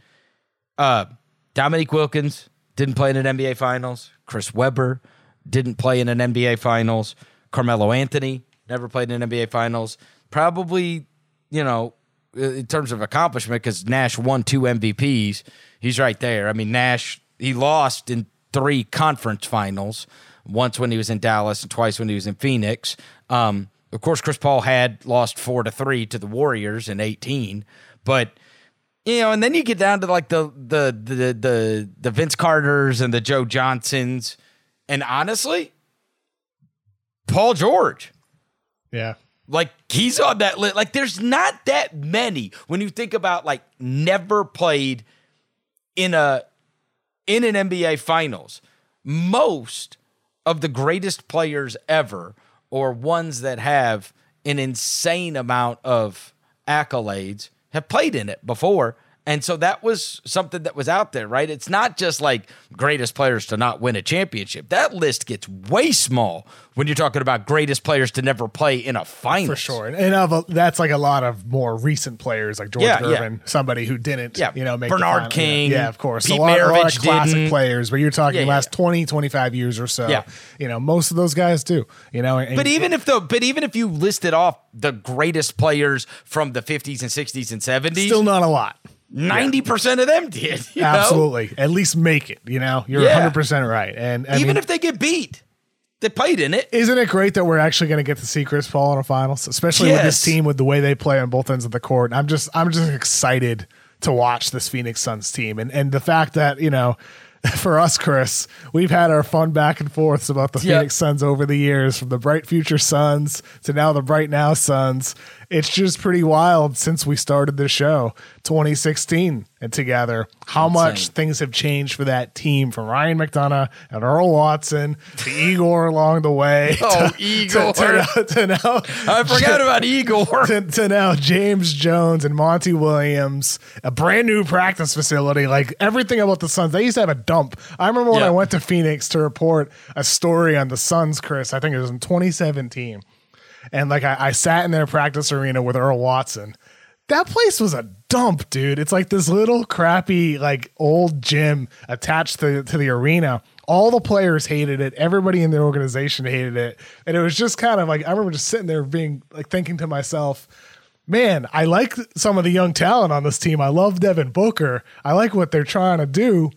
Uh Dominique Wilkins didn't play in an NBA finals. Chris Webber didn't play in an NBA finals. Carmelo Anthony never played in an NBA finals. Probably, you know, in terms of accomplishment, because Nash won two MVPs. He's right there. I mean, Nash, he lost in three conference finals once when he was in Dallas and twice when he was in Phoenix. Um, of course, Chris Paul had lost four to three to the Warriors in 18, but you know, and then you get down to like the the the the the Vince Carters and the Joe Johnsons, and honestly, Paul George, yeah. like he's on that list. Like, there's not that many when you think about like never played in a in an NBA Finals. Most of the greatest players ever, or ones that have an insane amount of accolades, have played in it before. And so that was something that was out there, right? It's not just like greatest players to not win a championship. That list gets way small when you're talking about greatest players to never play in a final. For sure. And of a, that's like a lot of more recent players like George Yeah, yeah. Gervin, somebody who didn't, Yeah. you know, make Bernard. King, Yeah, of course. Pete a lot, a lot of classic didn't. players, but you're talking Yeah, yeah, last yeah. 20, 25 years or so. Yeah. You know, most of those guys do, you know. And, But even if the but even if you listed off the greatest players from the 50s and 60s and 70s, still not a lot. Ninety percent of them did. you know? Absolutely. At least make it, you know. You're Yeah. 100% right. And I Even mean, if they get beat, they played in it. Isn't it great that we're actually going to get to see Chris Paul in a finals, especially with this team, with the way they play on both ends of the court? I'm just, I'm just excited to watch this Phoenix Suns team, and and the fact that you know, for us, Chris, we've had our fun back and forths about the Yep. Phoenix Suns over the years, from the bright future Suns to now the bright now Suns. It's just pretty wild since we started the show, 2016, and together, how much things have changed for that team from Ryan McDonough and Earl Watson to Igor along the way. Oh, to- Igor. To, to now, to now- I forgot about Igor. to, to now James Jones and Monty Williams, a brand new practice facility, like everything about the Suns. They used to have a dump. I remember when Yeah. I went to Phoenix to report a story on the Suns, Chris. I think it was in 2017. And like I, I sat in their practice arena with Earl Watson. That place was a dump, dude. It's like this little crappy, like old gym attached to, to the arena. All the players hated it. Everybody in the organization hated it. And it was just kind of like I remember just sitting there being like thinking to myself, man, I like some of the young talent on this team. I love Devin Booker. I like what they're trying to do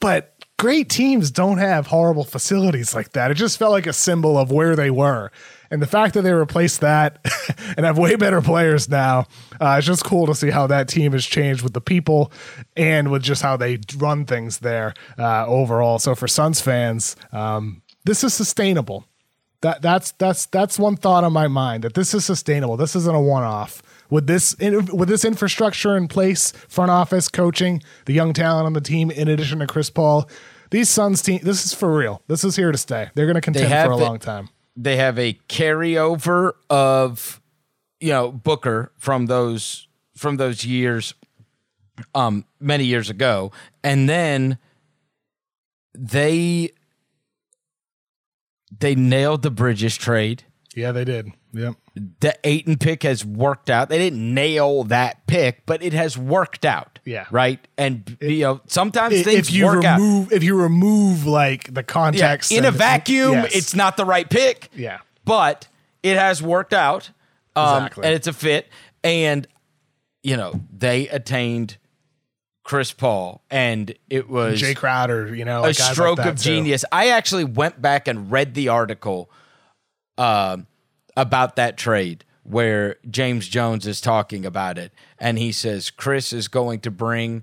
but great teams don't have horrible facilities like that. It just felt like a symbol of where they were. And the fact that they replaced that and have way better players now, uh, it's just cool to see how that team has changed with the people and with just how they run things there uh, overall. So for Suns fans, um, this is sustainable. That that's that's that's one thought on my mind that this is sustainable. This isn't a one-off. With this with this infrastructure in place, front office, coaching, the young talent on the team, in addition to Chris Paul, these Suns team, this is for real. This is here to stay. They're going to contend have for a long time. They have a carryover of you know Booker from those from those years um many years ago and then they they nailed the Bridges trade. Yeah, they did. Yep. The Ayton pick has worked out. They didn't nail that pick, but it has worked out. Yeah. Right. And you know, sometimes If things you work out. remove if you remove like the Yeah, context in a vacuum, yes. it's not the right pick. Yeah. But it has worked out. Um, Exactly. And it's a fit. And, you know, they attained Chris Paul, and it was Jae Crowder, you know, a like like stroke that, of too. genius. I actually went back and read the article um, about that trade where James Jones is talking about it, and he says Chris is going to bring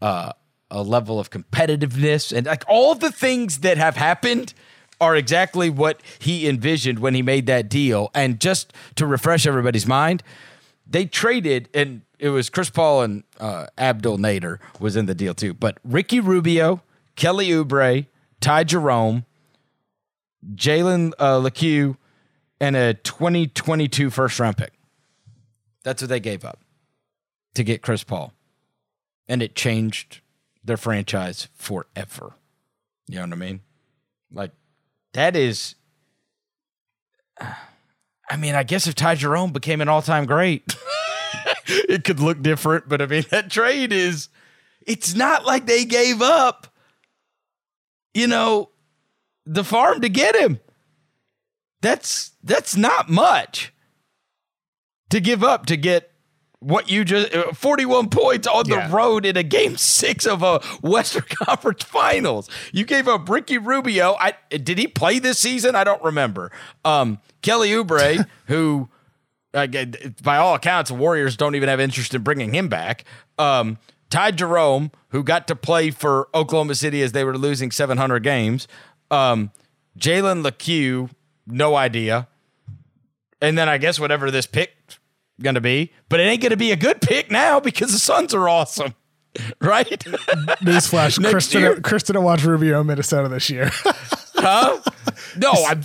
uh, a level of competitiveness and like all the things that have happened are exactly what he envisioned when he made that deal. And just to refresh everybody's mind, they traded and it was Chris Paul and uh, Abdul Nader was in the deal too. But Ricky Rubio, Kelly Oubre, Ty Jerome, Jalen uh, Lecque, and a 2022 first round pick. That's what they gave up to get Chris Paul. And it changed their franchise forever. You know what I mean? Like, that is. I mean, I guess if Ty Jerome became an all time great, it could look different. But I mean, that trade is. It's not like they gave up, you know, the farm to get him. That's that's not much to give up to get what you just uh, 41 points on Yeah. the road in a game 6 of a Western Conference Finals. You gave up Ricky Rubio. I did he play this season? I don't remember. Um Kelly Oubre who uh, by all accounts, the Warriors don't even have interest in bringing him back. Um, Ty Jerome, who got to play for Oklahoma City as they were losing 700 games. Um, Jalen Lecque, no idea. And then I guess whatever this pick going to be, but it ain't going to be a good pick now because the Suns are awesome, right? Newsflash: Chris didn't, watch Rubio Minnesota this year. huh? No, I'm.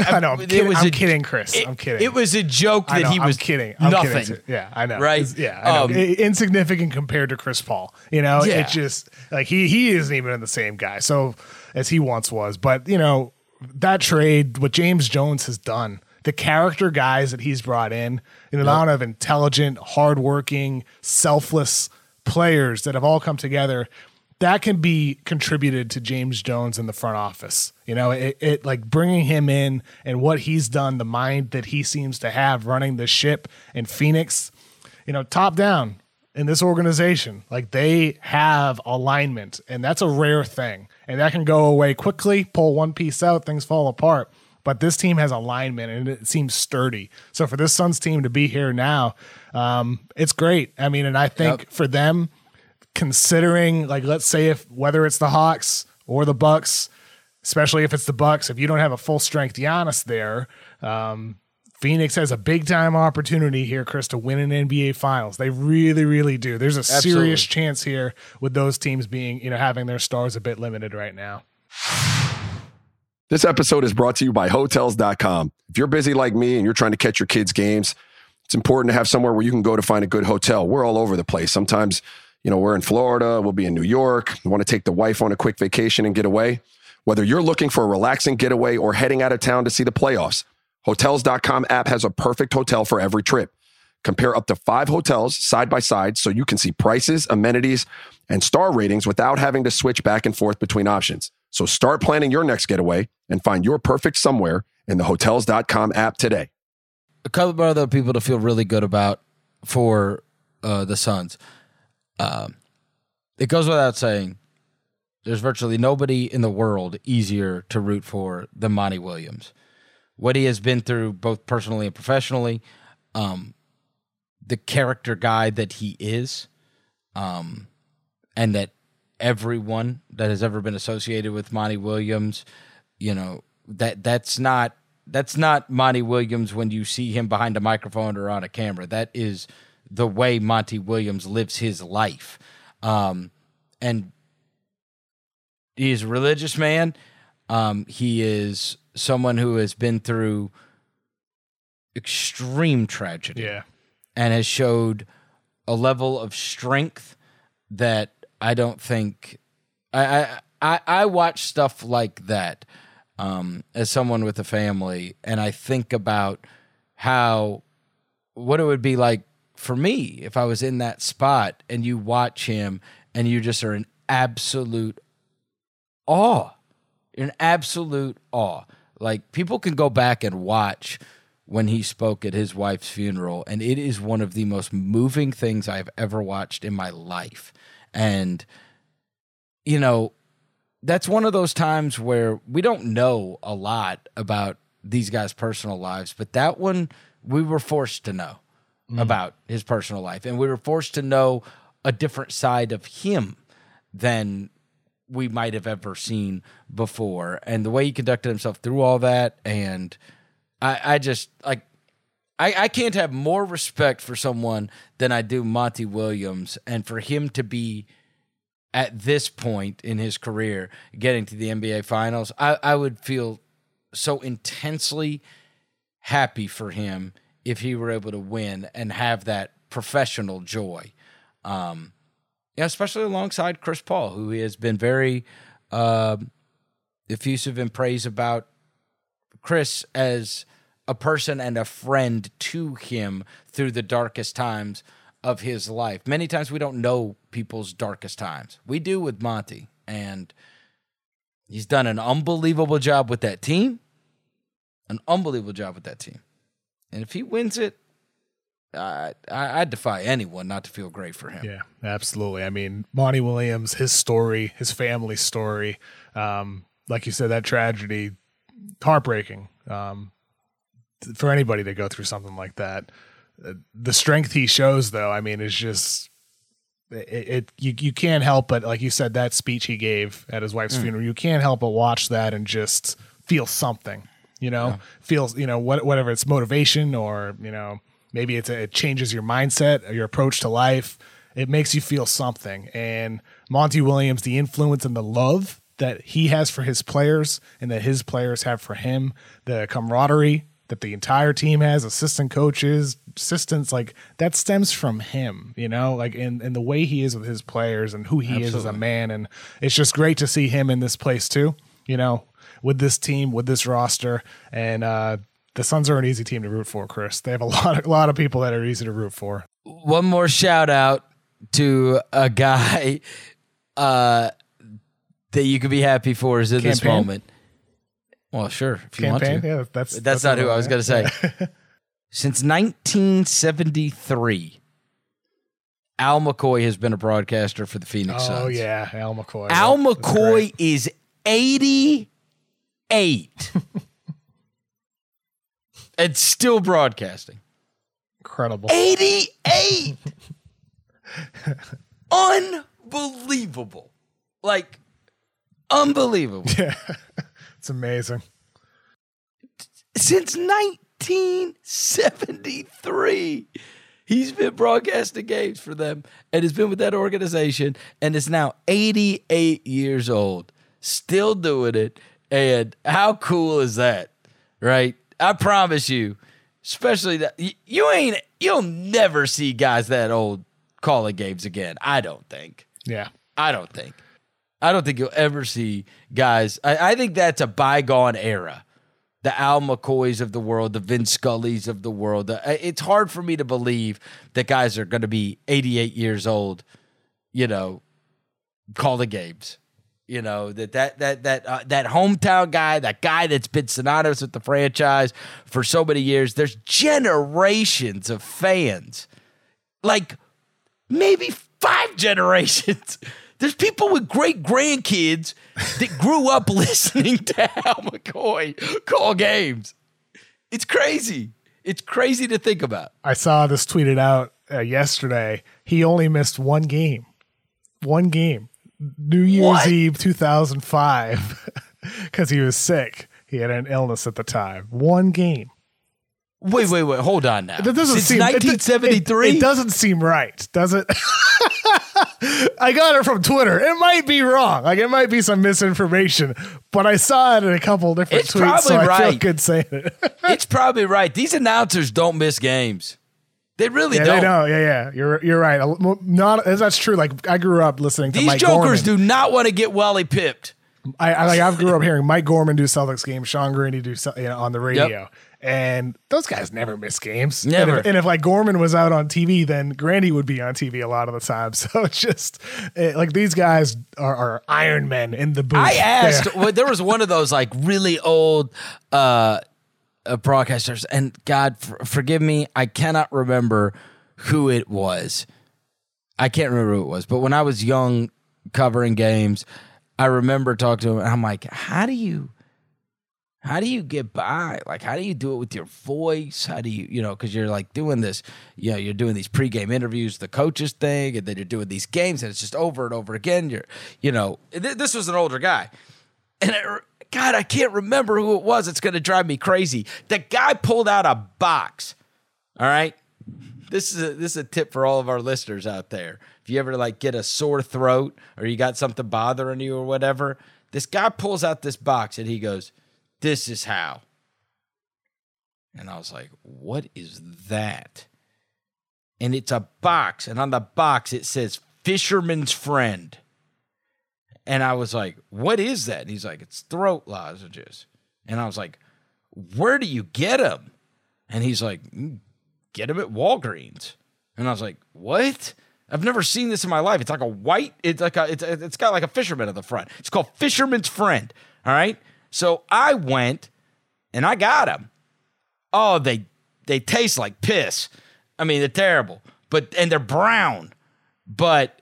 I know. I'm, it kidding, was I'm a- kidding, Chris. It, I'm kidding. It was a joke that know, he was I'm kidding. I'm nothing. kidding. Yeah, I know. Right? It's- Yeah, I know. Um, I- insignificant compared to Chris Paul. You know, Yeah. it just like he he isn't even the same guy. So as he once was, but you know that trade, what James Jones has done, the character guys that he's brought in, the amount of intelligent, hardworking, selfless players that have all come together. That can be contributed to James Jones in the front office. You know, it, it like bringing him in and what he's done, the mind that he seems to have running the ship in Phoenix, you know, top down in this organization. Like they have alignment, and that's a rare thing. And that can go away quickly, pull one piece out, things fall apart. But this team has alignment and it seems sturdy. So for this Suns team to be here now, um, it's great. I mean, and I think Yep. for them, considering like let's say if whether it's the Hawks or the Bucks, especially if it's the Bucks, if you don't have a full strength Giannis there, um, Phoenix has a big time opportunity here, Chris, to win an NBA Finals. They really, really do. There's a Absolutely. serious chance here with those teams being, you know, having their stars a bit limited right now. This episode is brought to you by Hotels.com. If you're busy like me and you're trying to catch your kids' games, it's important to have somewhere where you can go to find a good hotel. We're all over the place. Sometimes, you know, we're in Florida, we'll be in New York, we want to take the wife on a quick vacation and get away. Whether you're looking for a relaxing getaway or heading out of town to see the playoffs, Hotels.com app has a perfect hotel for every trip. Compare up to five hotels side by side so you can see prices, amenities, and star ratings without having to switch back and forth between options. So start planning your next getaway and find your perfect somewhere in the Hotels.com app today. a couple of other people to feel really good about for uh, the Suns. Um, it goes without saying, there's virtually nobody in the world easier to root for than Monty Williams. What he has been through, both personally and professionally, um, the character guy that he is, um, and that everyone that has ever been associated with Monty Williams, you know, that that's not that's not Monty Williams when you see him behind a microphone or on a camera. That is the way Monty Williams lives his life. Um, and he is a religious man. Um, he is someone who has been through extreme tragedy Yeah. and has showed a level of strength that I don't think I I, I, I watch stuff like that um, as someone with a family, and I think about how what it would be like for me if I was in that spot and you watch him and you just are in absolute awe. In absolute awe. Like people can go back and watch when he spoke at his wife's funeral, and it is one of the most moving things I've ever watched in my life. And, you know, that's one of those times where we don't know a lot about these guys' personal lives, but that one we were forced to know mm. about his personal life. And we were forced to know a different side of him than we might have ever seen before. And the way he conducted himself through all that and I, I just like I, I can't have more respect for someone than I do Monty Williams, and for him to be at this point in his career getting to the NBA Finals, I, I would feel so intensely happy for him if he were able to win and have that professional joy. Um, yeah, especially alongside Chris Paul, who has been very uh, effusive in praise about Chris as a person and a friend to him through the darkest times of his life. Many times we don't know people's darkest times. We do with Monty, and he's done an unbelievable job with that team. An unbelievable job with that team. And if he wins it, I, I, I defy anyone not to feel great for him. Yeah, absolutely. I mean, Monty Williams, his story, his family story, um, like you said, that tragedy, heartbreaking. Um, for anybody to go through something like that. Uh, the strength he shows, though, I mean, is just it, it. you you can't help but like you said that speech he gave at his wife's mm. funeral. You can't help but watch that and just feel something. You know, yeah. feels you know what whatever it's motivation or you know maybe it's a, it changes your mindset or your approach to life. It makes you feel something. And Monty Williams, the influence and the love that he has for his players and that his players have for him, the camaraderie that the entire team has, assistant coaches, assistants, like that stems from him, you know, like in, in the way he is with his players and who he Absolutely. is as a man. And it's just great to see him in this place too, you know, with this team, with this roster. And uh, the Suns are an easy team to root for, Chris. They have a lot of, a lot of people that are easy to root for. One more shout out to a guy uh, that you could be happy for is in Cam Payne. this moment. Well, sure, if you Cam Payne? want to. Yeah, that's that's, that's not who I was going to say. Since 1973, Al McCoy has been a broadcaster for the Phoenix oh, Suns. Oh yeah, Al McCoy. Al McCoy is 88 and still broadcasting. Incredible. 88. Unbelievable. Like unbelievable. Yeah. It's amazing. Since 1973, he's been broadcasting games for them and has been with that organization and is now 88 years old, still doing it. And how cool is that? Right? I promise you, especially that you ain't, you'll never see guys that old calling games again. I don't think. Yeah. I don't think. I don't think you'll ever see guys. I, I, think that's a bygone era. The Al McCoys of the world, the Vince Scullys of the world. It's hard for me to believe that guys are going to be 88 years old, you know, calling games. You know that that that that uh, that hometown guy, that guy that's been synonymous with the franchise for so many years. There's generations of fans, like maybe five generations there's people with great grandkids that grew up listening to Al McCoy call games. It's crazy. It's crazy to think about. I saw this tweeted out uh, yesterday. He only missed one game. One game. New Year's what? Eve 2005 because he was sick. He had an illness at the time. One game. Wait, wait, wait. Hold on now. That doesn't Since seem 1973. It, it, it, doesn't seem right, does it? I got it from Twitter. It might be wrong. Like it might be some misinformation, but I saw it in a couple different it's tweets, so I right. feel good saying it. it's probably right. These announcers don't miss games. They really Yeah, don't. they know. Yeah, yeah. You're you're right. Not that's true. Like I grew up listening to These Mike jokers Gorman. do not want to get Wally pipped. I, I like I grew up hearing Mike Gorman do Celtics games, Sean Grande do you know on the radio, and those guys never miss games. Never. And if, and if, like Gorman was out on TV, then Grande would be on TV a lot of the time. So it's just it, like these guys are, are Iron Men in the booth. I asked. Well, there was one of those like really old uh, uh, broadcasters, and God f- forgive me, I cannot remember who it was. I can't remember who it was, but when I was young covering games, I remember talking to him, and I'm like, "How do you?" How do you get by? Like, how do you do it with your voice? How do you, you know, because you're like doing this, you know, you're doing these pregame interviews, the coaches thing, and then you're doing these games, and it's just over and over again. You're, you know, th- this was an older guy, and it, God, I can't remember who it was. It's going to drive me crazy. The guy pulled out a box. All right, this is a, this is a tip for all of our listeners out there. If you ever like get a sore throat or you got something bothering you or whatever, this guy pulls out this box and he goes, "This is how." And I was like, "What is that?" And it's a box, and on the box it says "Fisherman's Friend." And I was like, "What is that?" And he's like, "It's throat lozenges." And I was like, "Where do you get them?" And he's like, "Mm, "Get them at Walgreens." And I was like, "What?" I've never seen this in my life. It's like a white. It's like a. It's it's got like a fisherman at the front. It's called Fisherman's Friend. All right. So I went and I got them. Oh, they they taste like piss. I mean, they're terrible. But and they're brown. But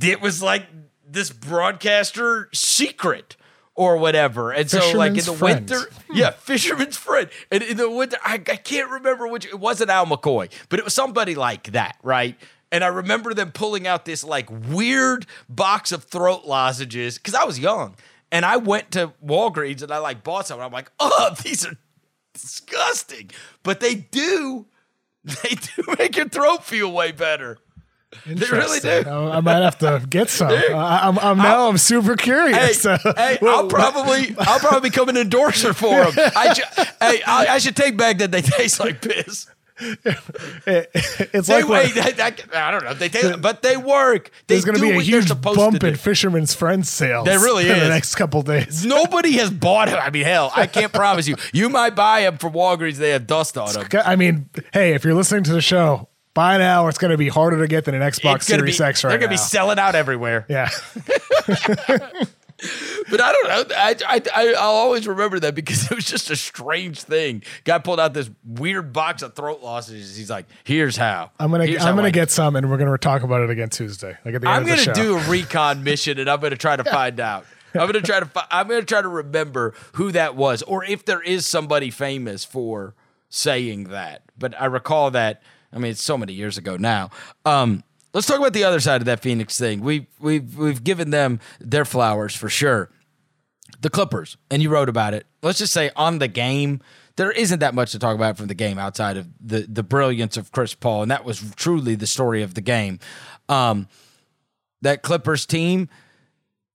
it was like this broadcaster secret or whatever. And so like in the Friend. winter, yeah, fisherman's friend. And in the winter, I, I can't remember which it wasn't Al McCoy, but it was somebody like that, right? And I remember them pulling out this like weird box of throat lozenges because I was young. And I went to Walgreens and I like bought some. And I'm like, oh, these are disgusting. But they do, they do make your throat feel way better. They really do. I I might have to get some. I, I'm, I'm now I'm super curious. Hey, So- hey, I'll probably, I'll probably become an endorser for them. I ju- hey, I, I should take back that they taste like piss. it- it's They, like wait, that- I don't know. They taste, but they work. They there's going to be a huge bump in. Fisherman's Friend sales. There really in the next couple days. Nobody has bought it. I mean, hell, I can't promise you. You might buy them from Walgreens. They have dust on them. I mean, hey, if you're listening to the show, by now it's going to be harder to get than an Xbox Series be, X right They're gonna be selling out everywhere. yeah, But I don't know. I, I, I, I'll always remember that because it was just a strange thing. Guy pulled out this weird box of throat lozenges. He's like, "Here's how." I'm gonna Here's I'm gonna I- get some, and we're gonna talk about it again Tuesday. Like at the end I'm gonna do a recon mission, and I'm gonna try to find out. I'm gonna try to. Fi- I'm gonna try to remember who that was, or if there is somebody famous for saying that. But I recall that. I mean, it's so many years ago now. Um, let's talk about the other side of that Phoenix thing. We we've we've given them their flowers for sure. The Clippers, and you wrote about it. Let's just say on the game, there isn't that much to talk about from the game outside of the the brilliance of Chris Paul, and that was truly the story of the game. Um, that Clippers team,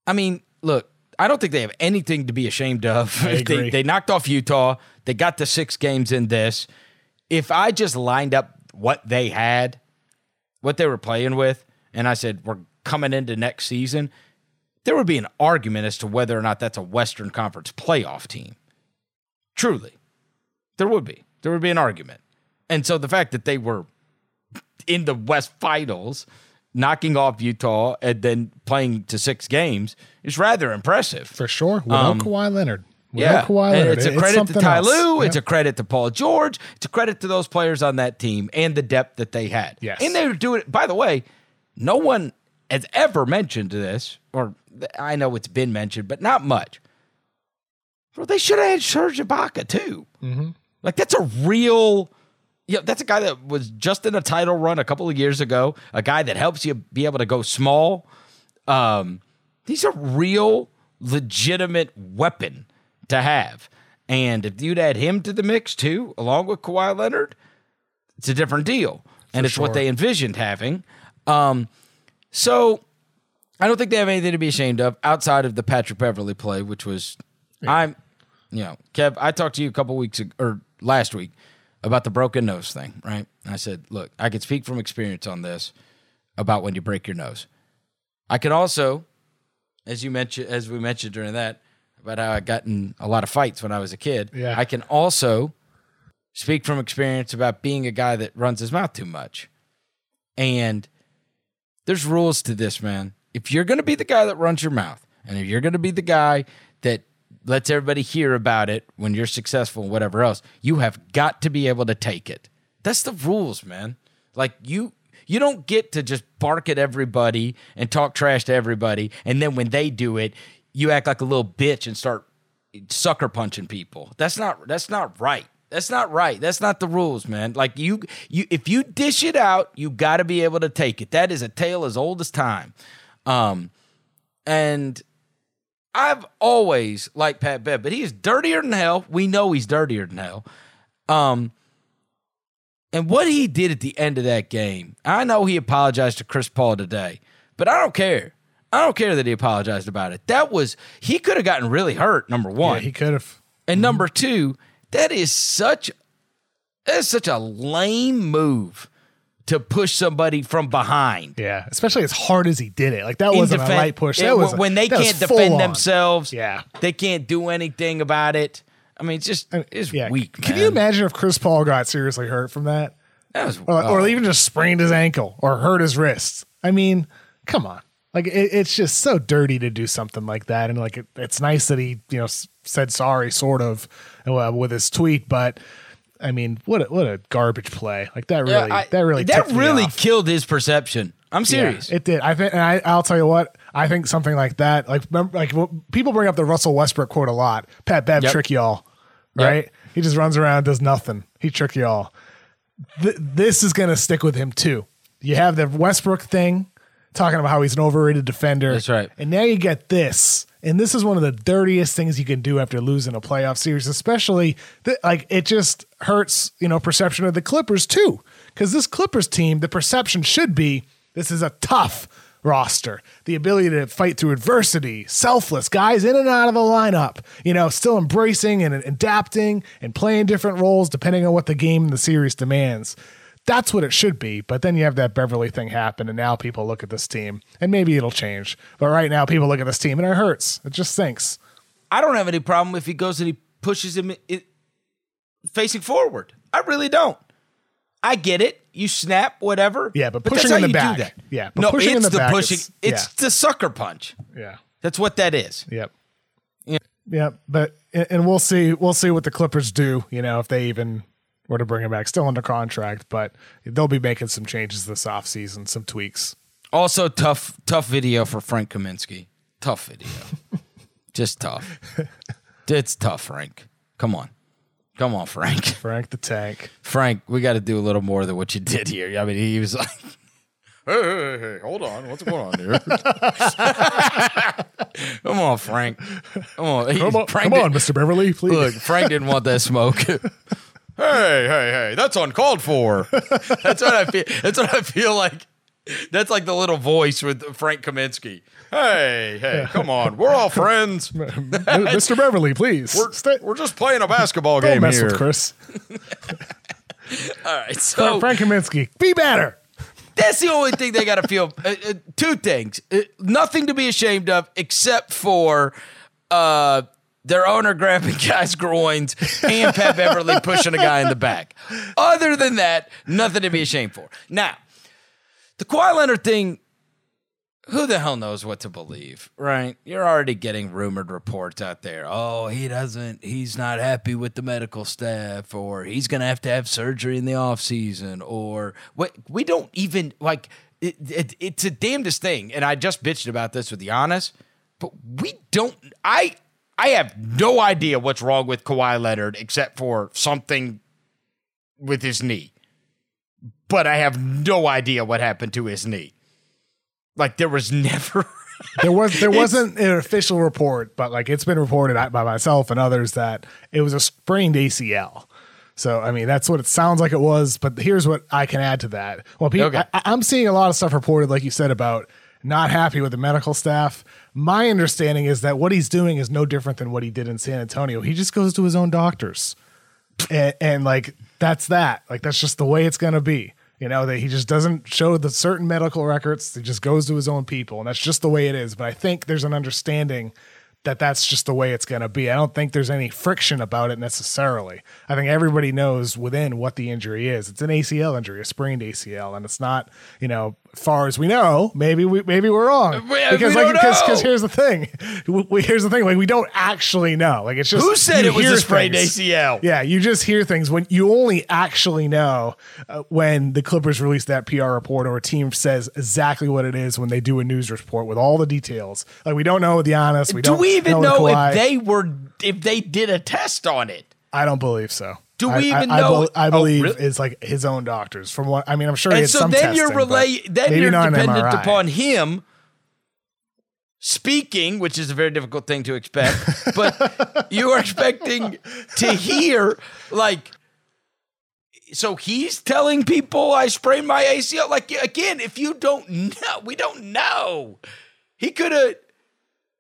I mean, look, I don't think they have anything to be ashamed of. They, they knocked off Utah. They got the six games in this. If I just lined up what they had, what they were playing with, and I said, we're coming into next season, there would be an argument as to whether or not that's a Western Conference playoff team. Truly. There would be. There would be an argument. And so the fact that they were in the West Finals, knocking off Utah and then playing to six games is rather impressive. for sure. Without Um, Kawhi Leonard, Yeah, Kawhi and it's a It- credit to something Ty else. Lue. It's a credit to Paul George. It's a credit to those players on that team and the depth that they had. Yes. and they were doing. it. By the way, no one has ever mentioned this, or I know it's been mentioned, but not much. Well, they should have had Serge Ibaka too. Mm-hmm. Like that's a real. Yeah, that's a guy that was just in a title run a couple of years ago. A guy that helps you be able to go small. Um, he's a real, legitimate weapon to have. And if you'd add him to the mix too, along with Kawhi Leonard, it's a different deal. And it's what they envisioned having. Um, so I don't think they have anything to be ashamed of outside of the Patrick Beverley play, which was I'm, you know, Kev. I talked to you a couple weeks ag- or last week about the broken nose thing, right? And I said, look, I can speak from experience on this about when you break your nose. I can also, as you mentioned, as we mentioned during that, about how I got in a lot of fights when I was a kid. Yeah. I can also speak from experience about being a guy that runs his mouth too much. And there's rules to this, man. If you're going to be the guy that runs your mouth, and if you're going to be the guy that lets everybody hear about it when you're successful and whatever else, you have got to be able to take it. That's the rules, man. Like you you don't get to just bark at everybody and talk trash to everybody and then when they do it, you act like a little bitch and start sucker punching people. That's not that's not right. That's not right. That's not the rules, man. Like you you if you dish it out, you got to be able to take it. That is a tale as old as time. Um and I've always liked Pat Bev, but he is dirtier than hell. We know he's dirtier than hell. Um, and what he did at the end of that game, I know he apologized to Chris Paul today, but I don't care. I don't care that he apologized about it. That was he could have gotten really hurt. Number one, Yeah, he could have. and mm-hmm. number two, that is such that is such a lame move to push somebody from behind. Yeah, especially as hard as he did it. Like that wasn't defend- a light push. That was when they can't defend on. themselves. Yeah. they can't do anything about it. I mean, it's just it's Yeah. weak. Can you imagine if Chris Paul got seriously hurt from that, That was, or, oh. or even just sprained his ankle or hurt his wrist? I mean, come on. Like it, it's just so dirty to do something like that, and like it, it's nice that he you know s- said sorry, sort of, uh, with his tweet, but. I mean, what a, what a garbage play! Like that really, Yeah, I- that really, that really killed his perception. I'm serious. Yeah, it did. I think, and I, I'll tell you what. I think something like that, like remember, like people bring up the Russell Westbrook quote a lot. Pat Bev Yep. trick y'all, right? Yep. He just runs around, does nothing. He trick y'all. Th- this is going to stick with him too. You have the Westbrook thing talking about how he's an overrated defender. That's right. And now you get this. And this is one of the dirtiest things you can do after losing a playoff series, especially that like it just hurts, you know, perception of the Clippers too. Because this Clippers team, the perception should be this is a tough roster. The ability to fight through adversity, selfless guys in and out of the lineup, you know, still embracing and adapting and playing different roles depending on what the game and the series demands. That's what it should be. But then you have that Beverley thing happen, and now people look at this team, and maybe it'll change. But right now, people look at this team, and it hurts. It just sinks. I don't have any problem if he goes and he pushes him it, facing forward. I really don't. I get it. You snap, whatever. Yeah, but that's pushing in the back. Do that. Yeah, but no, pushing in it's the the back pushing. it's yeah. the sucker punch. Yeah. That's what that is. Yep. Yeah. Yeah. But and we'll see. We'll see what the Clippers do. You know, if they even were to bring him back, still under contract, but they'll be making some changes this offseason, some tweaks. Also, tough, tough video for Frank Kaminsky. Tough video. Just tough. It's tough, Frank. Come on. Come on, Frank. Frank the Tank. Frank, we got to do a little more than what you did here. I mean, he was like, hey, hey, hey, hold on. What's going on here? Come on, Frank. Come on. He- Come on, Frank come on, Mr. Beverley, please. Look, Frank didn't want that smoke. Hey, hey, hey, that's uncalled for. That's what I feel. That's what I feel like. That's like the little voice with Frank Kaminsky. Hey, hey, come on. We're all friends. Mr. Beverley, please. We're, Stay, we're just playing a basketball don't game mess here. with Chris. All right, so Frank Kaminsky, be better. That's the only thing they got to feel. Uh, uh, two things. Uh, nothing to be ashamed of except for uh, their owner grabbing guys' groins and Pat Beverley pushing a guy in the back. Other than that, nothing to be ashamed for. Now, the Kawhi Leonard thing, who the hell knows what to believe, right? You're already getting rumored reports out there. Oh, he doesn't, he's not happy with the medical staff, or he's going to have to have surgery in the offseason, or what? We don't even like it, it, it's a damnedest thing. And I just bitched about this with Giannis, but we don't, I, I have no idea what's wrong with Kawhi Leonard except for something with his knee. But I have no idea what happened to his knee. Like there was never There was there wasn't an official report, but like it's been reported by myself and others that it was a sprained ACL. So I mean that's what it sounds like it was. But here's what I can add to that. Well, people, Okay. I, I'm seeing a lot of stuff reported, like you said, about not happy with the medical staff. My understanding is that what he's doing is no different than what he did in San Antonio. He just goes to his own doctors. and, and like that's that. Like that's just the way it's gonna be. You know that he just doesn't show the certain medical records. He just goes to his own people, and that's just the way it is. But I think there's an understanding that that's just the way it's going to be. I don't think there's any friction about it necessarily. I think everybody knows within what the injury is. It's an ACL injury, a sprained ACL, and it's not, you know, far as we know, maybe we maybe we're wrong. We- because we like because here's the thing. We, here's the thing, like we don't actually know. Like it's just Who said it was a sprained. ACL? Yeah, you just hear things when you only actually know uh, when the Clippers release that PR report or a team says exactly what it is when they do a news report with all the details. Like we don't know with Giannis. We Do don't we even know, know if they were if they did a test on it? I don't believe so. Do we I- even I, know- bel- I Oh, believe really? it's like his own doctors. From what I mean, I'm sure he And so then you're testing, relay then you're dependent upon him speaking, which is a very difficult thing to expect, but you are expecting to hear like so he's telling people I sprained my ACL. Like again, if you don't know, we don't know. He could have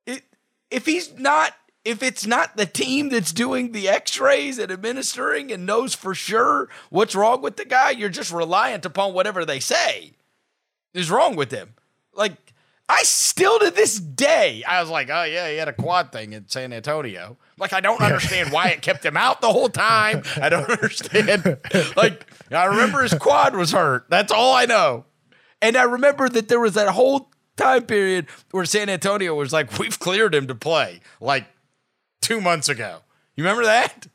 it if he's not if it's not the team that's doing the x-rays and administering and knows for sure what's wrong with the guy, you're just reliant upon whatever they say is wrong with him. Like I still to this day, I was like, oh yeah, he had a quad thing in San Antonio. Like I don't understand why it kept him out the whole time. I don't understand. like I remember his quad was hurt. That's all I know. And I remember that there was that whole time period where San Antonio was like, we've cleared him to play like two months ago. You remember that?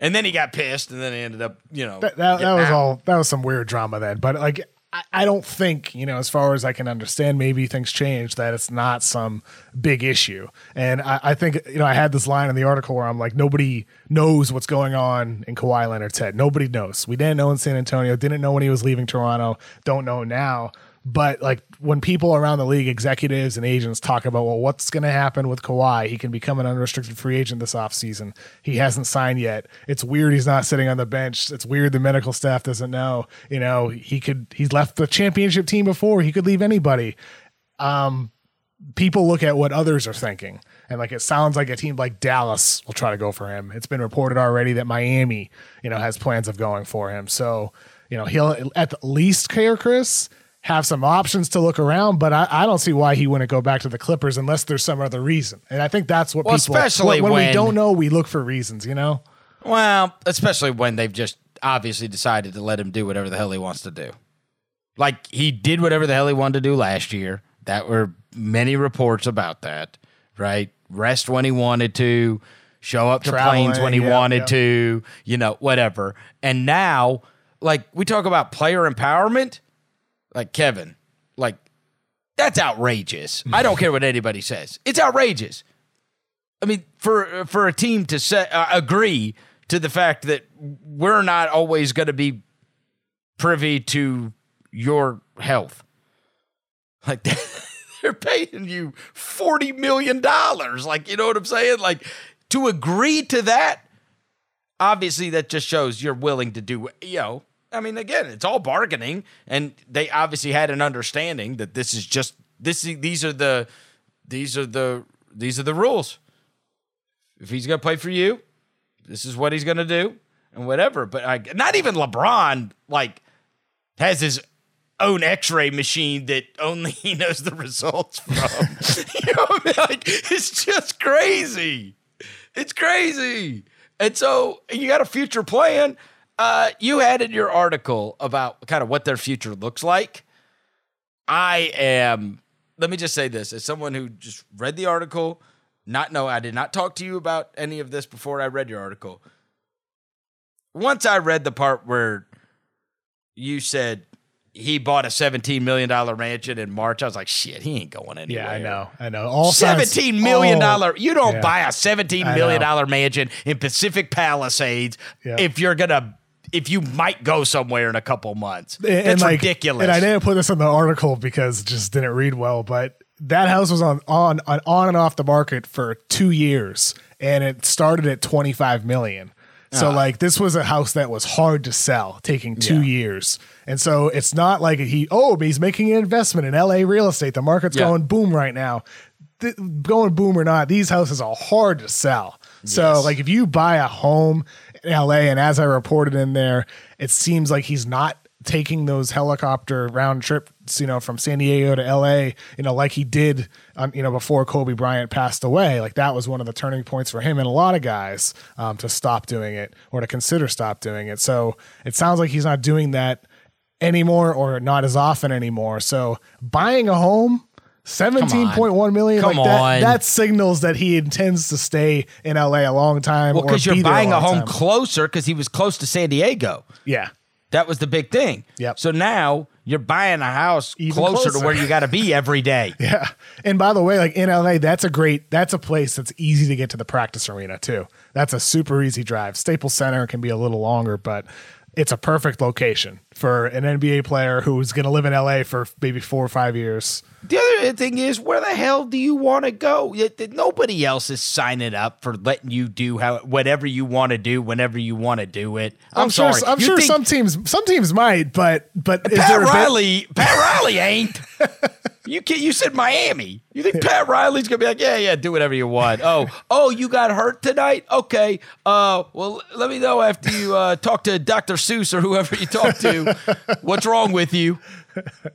And then he got pissed, and then he ended up, you know, that, that, that was out. all that was some weird drama then but like I, I don't think you know as far as i can understand maybe things change that it's not some big issue and I, I think you know i had this line in the article where i'm like nobody knows what's going on in Kawhi leonard's head nobody knows we didn't know in san antonio didn't know when he was leaving toronto don't know now but like when people around the league, executives and agents talk about, well, what's going to happen with Kawhi? He can become an unrestricted free agent this offseason. He hasn't signed yet. It's weird he's not sitting on the bench. It's weird the medical staff doesn't know. You know, he could he's left the championship team before. He could leave anybody. Um, people look at what others are thinking. And like it sounds like a team like Dallas will try to go for him. It's been reported already that Miami, you know, has plans of going for him. So, you know, he'll at least care Chris have some options to look around, but I, I don't see why he wouldn't go back to the Clippers unless there's some other reason. And I think that's what people. Well, people especially when, when we don't know, we look for reasons, you know? Well, especially when they've just obviously decided to let him do whatever the hell he wants to do. Like he did whatever the hell he wanted to do last year. That were many reports about that, right? Rest when he wanted to, show up to Traveling, planes when he yeah, wanted yeah. to, you know, whatever. And now, like we talk about player empowerment, like Kevin, like that's outrageous. I don't care what anybody says. It's outrageous. I mean, for for a team to say uh, agree to the fact that we're not always going to be privy to your health, like they're paying you forty million dollars. Like, you know what I'm saying? Like to agree to that, obviously that just shows you're willing to do. You know, I mean, again, it's all bargaining, and they obviously had an understanding that this is just this. These are the these are the these are the rules if he's going to play for you, this is what he's going to do and whatever. But I, not even LeBron like has his own X-ray machine that only he knows the results from. you know I mean? Like it's just crazy. It's crazy. And so you got a future plan. Uh, you had in your article about kind of what their future looks like. I am. Let me just say this: as someone who just read the article, not know I did not talk to you about any of this before I read your article. Once I read the part where you said he bought a seventeen million dollar mansion in March, I was like, "Shit, he ain't going anywhere." Yeah, I know. I know. All Seventeen million dollar. You don't Yeah. buy a seventeen million dollar mansion in Pacific Palisades Yeah. if you're gonna if you might go somewhere in a couple months. And- and, like- ridiculous. And I didn't put this in the article because it just didn't read well, but that house was on on on, on and off the market for two years, and it started at twenty five million. So like this was a house that was hard to sell, taking two Ah. Yeah. years, and so it's not like he oh but he's making an investment in L.A. real estate. The market's Yeah. going boom right now. Th- going boom or not, these houses are hard to sell. So like if you buy a home LA. And as I reported in there, it seems like he's not taking those helicopter round trips, you know, from San Diego to LA, you know, like he did, um, you know, before Kobe Bryant passed away. Like that was one of the turning points for him and a lot of guys um, to stop doing it or to consider stop doing it. So it sounds like he's not doing that anymore or not as often anymore. So buying a home. 17.1 million Come like that, on. that signals that he intends to stay in LA a long time Well, because you're there buying a long home time. closer because he was close to San Diego. yeah That was the big thing. Yep. So now you're buying a house Even closer, to where you got to be every day. Yeah. And by the way, like in LA, that's a great that's a place that's easy to get to the practice arena too. That's a super easy drive. Staples Center can be a little longer, but it's a perfect location for an NBA player who's going to live in LA for maybe 4 or 5 years. The other thing is, where the hell do you want to go? Nobody else is signing up for letting you do how whatever you want to do whenever you want to do it. I'm, sure sorry. I'm You sure think some teams some teams might, but but is Pat bit- Riley. Pat Riley ain't. You can, you said Miami. You think Pat Riley's gonna be like, yeah, yeah, do whatever you want. Oh, oh, you got hurt tonight? Okay. Uh, well, let me know after you uh, talk to Dr. Seuss or whoever you talk to. what's wrong with you?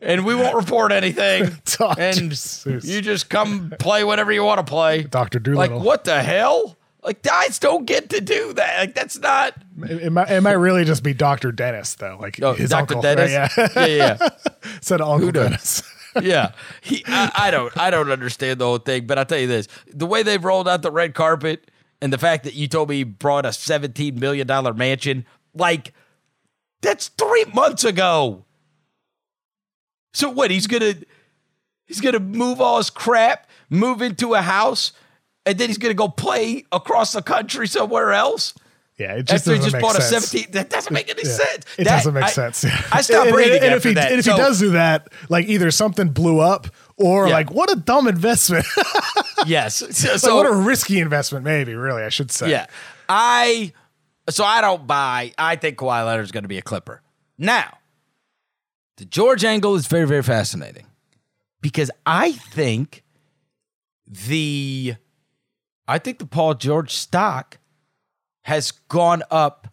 And we won't report anything. Dr. And Seuss. you just come play whatever you want to play. Dr. Doolittle. Like what the hell? Like guys don't get to do that. Like that's not. It, might, it might really just be Dr. Dennis though, like Oh, his Dr. uncle. Dennis. right? Yeah. yeah, yeah. Of Uncle does? Dennis. yeah, he, I, I don't, I don't understand the whole thing. But I'll tell you this: the way they've rolled out the red carpet, and the fact that you told me he brought a seventeen million dollar mansion, like that's three months ago. So what? He's gonna, he's gonna move all his crap, move into a house, and then he's gonna go play across the country somewhere else. Yeah, it just After he doesn't just make bought a sense. 17, that doesn't make any Yeah. sense. It That- doesn't make I- sense. I stopped And- breathing and, and if he, that. And if So- he does do that, like either something blew up or Yeah. like what a dumb investment. yes. So, Like, so what a risky investment, maybe. Really, I should say. Yeah. I so I don't buy I think Kawhi Leonard is going to be a Clipper. Now, the George angle is very, very fascinating. Because I think the I think the Paul George stock has gone up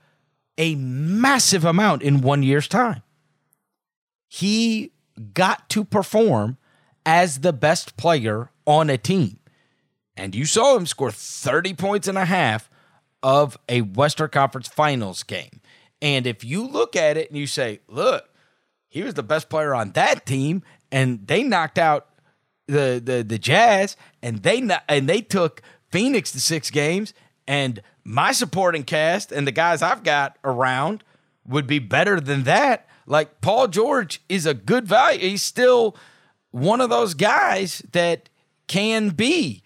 a massive amount in one year's time. He got to perform as the best player on a team. And you saw him score 30 points and a half of a Western Conference Finals game. And if you look at it and you say, look, he was the best player on that team, and they knocked out the the the Jazz, and they and they took Phoenix to six games, and my supporting cast and the guys I've got around would be better than that. Like Paul George is a good value. He's still one of those guys that can be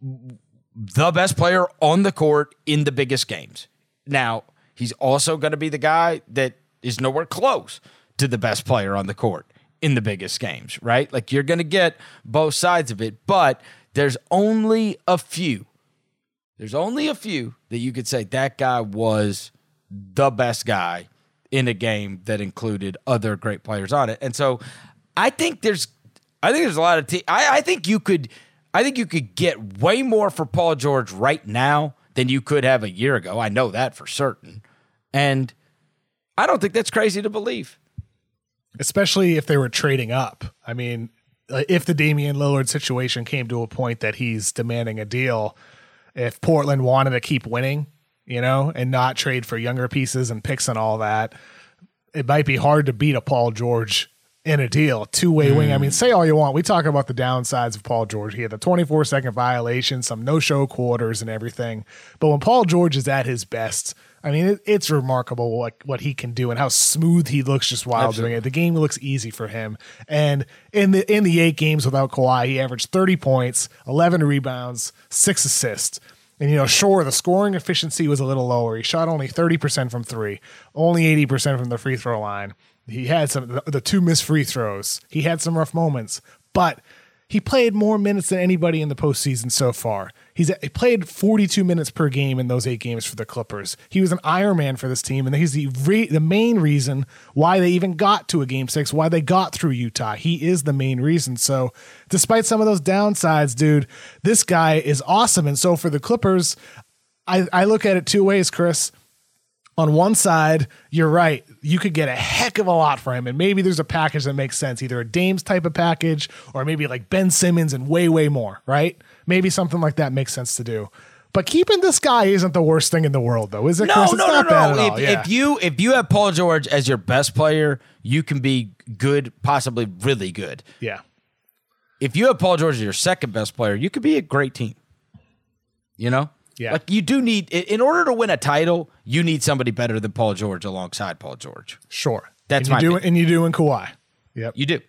the best player on the court in the biggest games. Now, he's also going to be the guy that is nowhere close to the best player on the court in the biggest games, right? Like you're going to get both sides of it, but there's only a few. There's only a few that you could say that guy was the best guy in a game that included other great players on it. And so I think there's I think there's a lot of te- I, I think you could I think you could get way more for Paul George right now than you could have a year ago. I know that for certain. And I don't think that's crazy to believe. Especially if they were trading up. I mean, uh, if the Damian Lillard situation came to a point that he's demanding a deal, if Portland wanted to keep winning, you know, and not trade for younger pieces and picks and all that, it might be hard to beat a Paul George in a deal, two way wing. I mean, say all you want. We talk about the downsides of Paul George. He had the 24 second violation, some no show quarters, and everything. But when Paul George is at his best, I mean, it, it's remarkable what, what he can do and how smooth he looks just while doing it. The game looks easy for him. And in the in the eight games without Kawhi, he averaged 30 points, 11 rebounds, six assists. And you know, sure, the scoring efficiency was a little lower. He shot only 30% from three, only 80% from the free throw line. He had some the, the two missed free throws. He had some rough moments, but he played more minutes than anybody in the postseason so far. He's he played 42 minutes per game in those eight games for the Clippers. He was an Iron Man for this team, and he's the re, the main reason why they even got to a game six, why they got through Utah. He is the main reason. So, despite some of those downsides, dude, this guy is awesome. And so for the Clippers, I, I look at it two ways, Chris on one side, you're right. You could get a heck of a lot for him, and maybe there's a package that makes sense, either a Dames type of package or maybe like Ben Simmons and way, way more, right? Maybe something like that makes sense to do. But keeping this guy isn't the worst thing in the world, though, is it? No, Chris? no, it's no, not bad no. at If. Yeah. if you if you have Paul George as your best player, you can be good, possibly really good. yeah, If you have Paul George as your second best player, you could be a great team. You know? Yeah. Like you do need in order to win a title, you need somebody better than Paul George alongside Paul George. sure. That's and my you do, and you do in Kawhi. Yep. You do.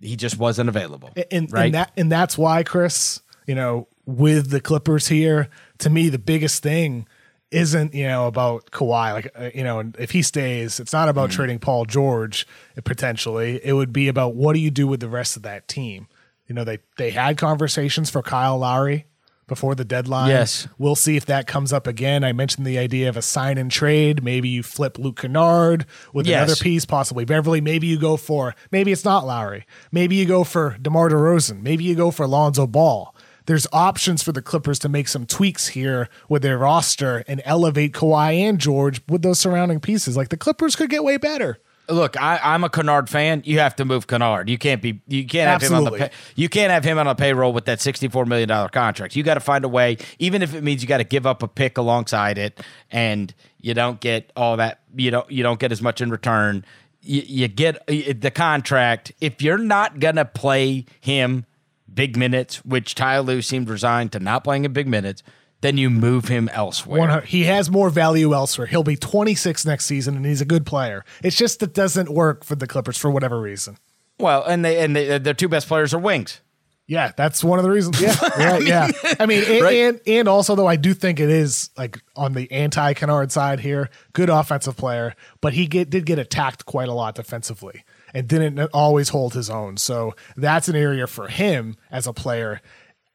He just wasn't available. and, right? and that and that's why Chris, you know, with the Clippers here, to me the biggest thing isn't you know about Kawhi. Like uh, you know, if he stays, it's not about trading Paul George uh, potentially. It would be about what do you do with the rest of that team. You know, they they had conversations for Kyle Lowry before the deadline. Yes. We'll see if that comes up again. I mentioned the idea of a sign and trade. Maybe you flip Luke Kennard with Yes. another piece, possibly Beverley. Maybe you go for, maybe it's not Lowry. Maybe you go for DeMar DeRozan. Maybe you go for Lonzo Ball. There's options for the Clippers to make some tweaks here with their roster and elevate Kawhi and George with those surrounding pieces. Like the Clippers could get way better. Look, I, I'm a Kennard fan. You have to move Kennard. You can't be. You can't have him on the. Pay, you can't have him on a payroll with that 64 million dollar contract. You got to find a way, even if it means you got to give up a pick alongside it, and you don't get all that. You don't. You don't get as much in return. You, you get the contract. If you're not gonna play him big minutes, which Ty Lue seemed resigned to not playing in big minutes, then you move him elsewhere. He has more value elsewhere. He'll be 26 next season, and he's a good player. It's just that doesn't work for the Clippers for whatever reason. Well, and they and they, their two best players are wings. Yeah, that's one of the reasons. Yeah, right. yeah. I mean, and, Right. and and also though, I do think it is like on the anti Kennard side here, good offensive player, but he get, did get attacked quite a lot defensively and didn't always hold his own. So that's an area for him as a player.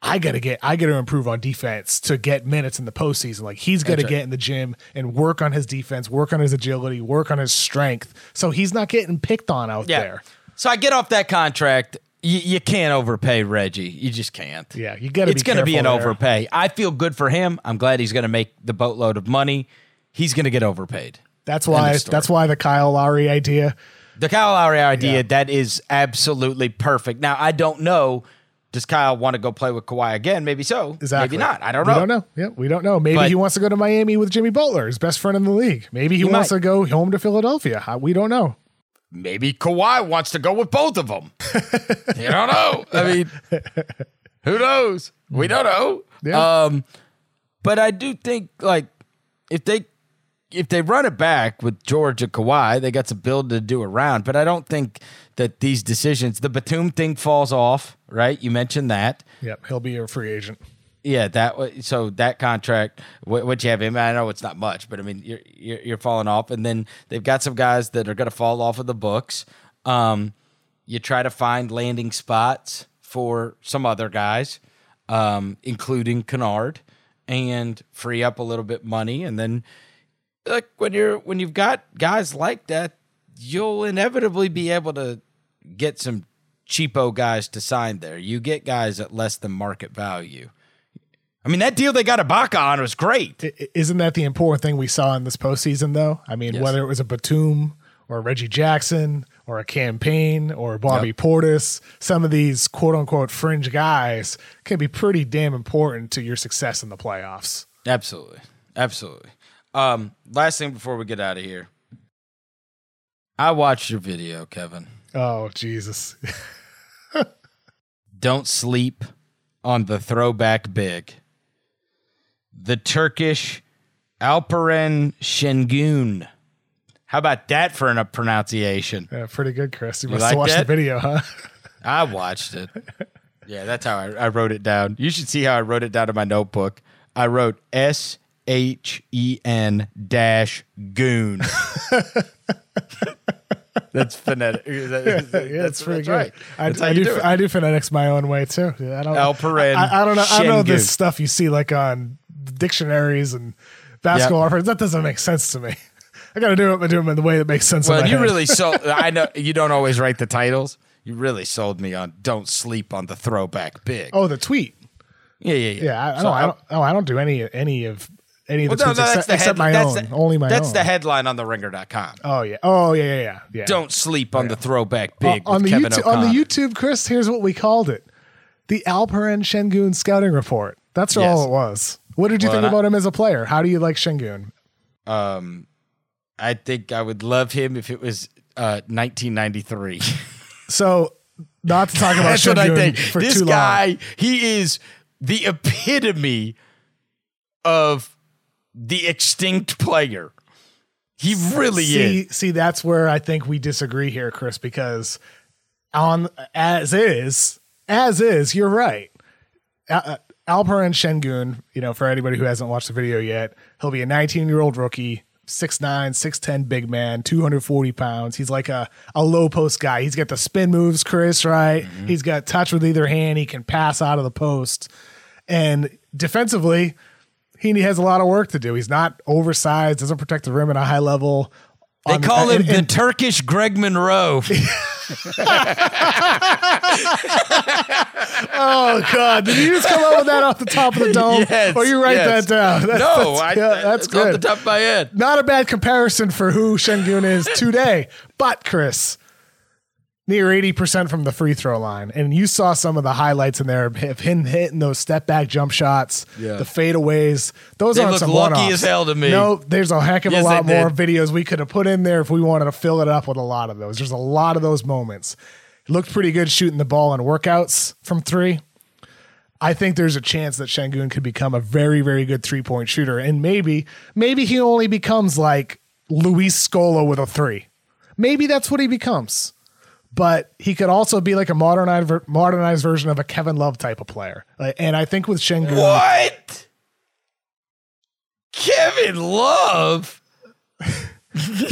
I gotta get, I gotta improve on defense to get minutes in the postseason. Like he's gotta right. get in the gym and work on his defense, work on his agility, work on his strength, so he's not getting picked on out Yeah. there. So I get off that contract. You, you can't overpay Reggie. You just can't. Yeah, you gotta It's to be an there. overpay. I feel good for him. I'm glad he's going to make the boatload of money. He's going to get overpaid. That's why. That's why the Kyle Lowry idea. The Kyle Lowry idea Yeah. that is absolutely perfect. Now I don't know. Does Kyle want to go play with Kawhi again? Maybe so. Exactly. Maybe not. I don't know. we don't know. Yeah, we don't know. Maybe But- he wants to go to Miami with Jimmy Butler, his best friend in the league. Maybe he, He wants might. to go home to Philadelphia. We don't know. Maybe Kawhi wants to go with both of them. you don't know. I mean, who knows? We don't know. Yeah. Um, but I do think like if they if they run it back with George and Kawhi, they got some build to do around. But I don't think that these decisions, the Batum thing falls off, right? You mentioned that. Yep, he'll be a free agent. Yeah, that so that contract, what, what you have him, I know it's not much, but I mean you're, you're you're falling off, and then they've got some guys that are going to fall off of the books. Um, you try to find landing spots for some other guys, um, including Kennard, and free up a little bit money, and then like when you're when you've got guys like that, you'll inevitably be able to get some cheapo guys to sign there. You get guys at less than market value. I mean, that deal they got Ibaka on was great. Isn't that the important thing we saw in this postseason, though? I mean, Yes. whether it was a Batum or a Reggie Jackson or a Cam Payne or Bobby Portis, some of these quote unquote fringe guys can be pretty damn important to your success in the playoffs. Absolutely. Absolutely. Um, last thing before we get out of here. I watched your video, Kevin. Oh, Jesus. Don't sleep on the throwback big. The Turkish Alperen Şengün. How about that for a pronunciation? Yeah, pretty good, Chris. You, You must like have watched that? the video, huh? I watched it. Yeah, that's how I, I wrote it down. You should see how I wrote it down in my notebook. I wrote S H E N dash goon. that's phonetic. That- yeah, it's pretty good. right. I, That's how I do, do. I do phonetics my own way too. Yeah, I don't. Alperen I, I don't know. I don't know Şengün. this stuff you see like on dictionaries and basketball reference. That doesn't make sense to me. I got to do it, but do them in the way that makes sense. in Well, you head. really sold. I know you don't always write the titles. You really sold me on "Don't sleep on the throwback big." Oh, the tweet. yeah, yeah, yeah. Yeah, I, I So don't. I don't. Oh, I don't do any any of any of the Well, no, tweets no, that's except, the except my that's own. the- only my That's own. the headline on the ringer.com. Oh yeah. Oh yeah. Yeah. Yeah. yeah. Don't sleep on the throwback big Uh, on the Kevin YouTube, O'Connor. on the YouTube, Chris. Here's what we called it: the Alperen Şengün scouting report. That's Yes. all it was. What did you Well, think and I- about him as a player? How do you like Şengün? Um, I think I would love him if it was uh, 1993. So, not to talk about That's what I think. for This too long. guy, he is the epitome of the extinct player. He really see, is. see, that's where I think we disagree here, Chris, because on as is, as is, you're right. Uh, Alperen Şengün, you know, for anybody who hasn't watched the video yet, he'll be a 19 year old rookie, 6'9, 6'10 big man, 240 pounds. He's like a, a low post guy. He's got the spin moves, Chris, right? He's got touch with either hand. He can pass out of the post. And defensively, he has a lot of work to do. He's not oversized, doesn't protect the rim at a high level. They On- call uh, him and- the Turkish Greg Monroe. Oh God! Did you just come up with that off the top of the dome? Yes, or you write yes. that down? That- no, that's, I, yeah, that's it's off good. the top of my head. Not a bad comparison for who Şengün is today. But Chris, near eighty percent from the free throw line, and you saw some of the highlights in there of him hitting those step back jump shots, Yeah. the fadeaways. Those They aren't look some lucky one-offs. as hell to me. No, there's a heck of Yes, a lot more did. videos we could have put in there if we wanted to fill it up with a lot of those. There's a lot of those moments. He looked pretty good shooting the ball in workouts from three. I think there's a chance that Şengün could become a very, very good three point shooter. And maybe, maybe he only becomes like Luis Scola with a three. Maybe that's what he becomes. But he could also be like a modernized, modernized version of a Kevin Love type of player. And I think with Şengün, What? Kevin Love?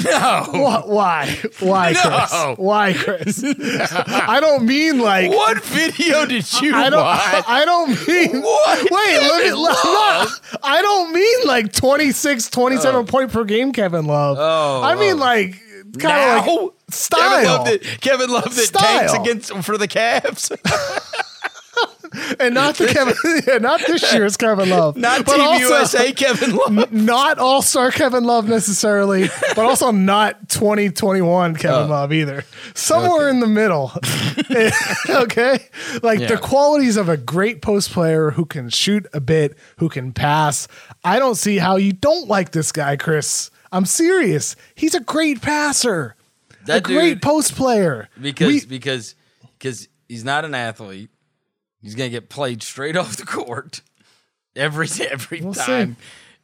no. Wh- why? Why, No. Chris? Why, Chris? I don't mean like. What video did you I don't. watch? I don't mean. What? Wait. Kevin Let, Love? I don't mean like 26, 27 point per game, Kevin Love. Oh, I mean oh. like kind of like style. Kevin Love that, Kevin Love that tanks against for the Cavs. and not the Kevin, yeah, not this year's Kevin Love, Not but Team also USA Kevin Love. not All Star Kevin Love necessarily, but also not twenty twenty one Kevin Oh. Love either. Somewhere in the middle, okay, like the qualities of a great post player who can shoot a bit, who can pass. I don't see how you don't like this guy, Chris. I'm serious. He's a great passer, a That great post player. because We- because because he's not an athlete. He's gonna get played straight off the court every every We'll see. time,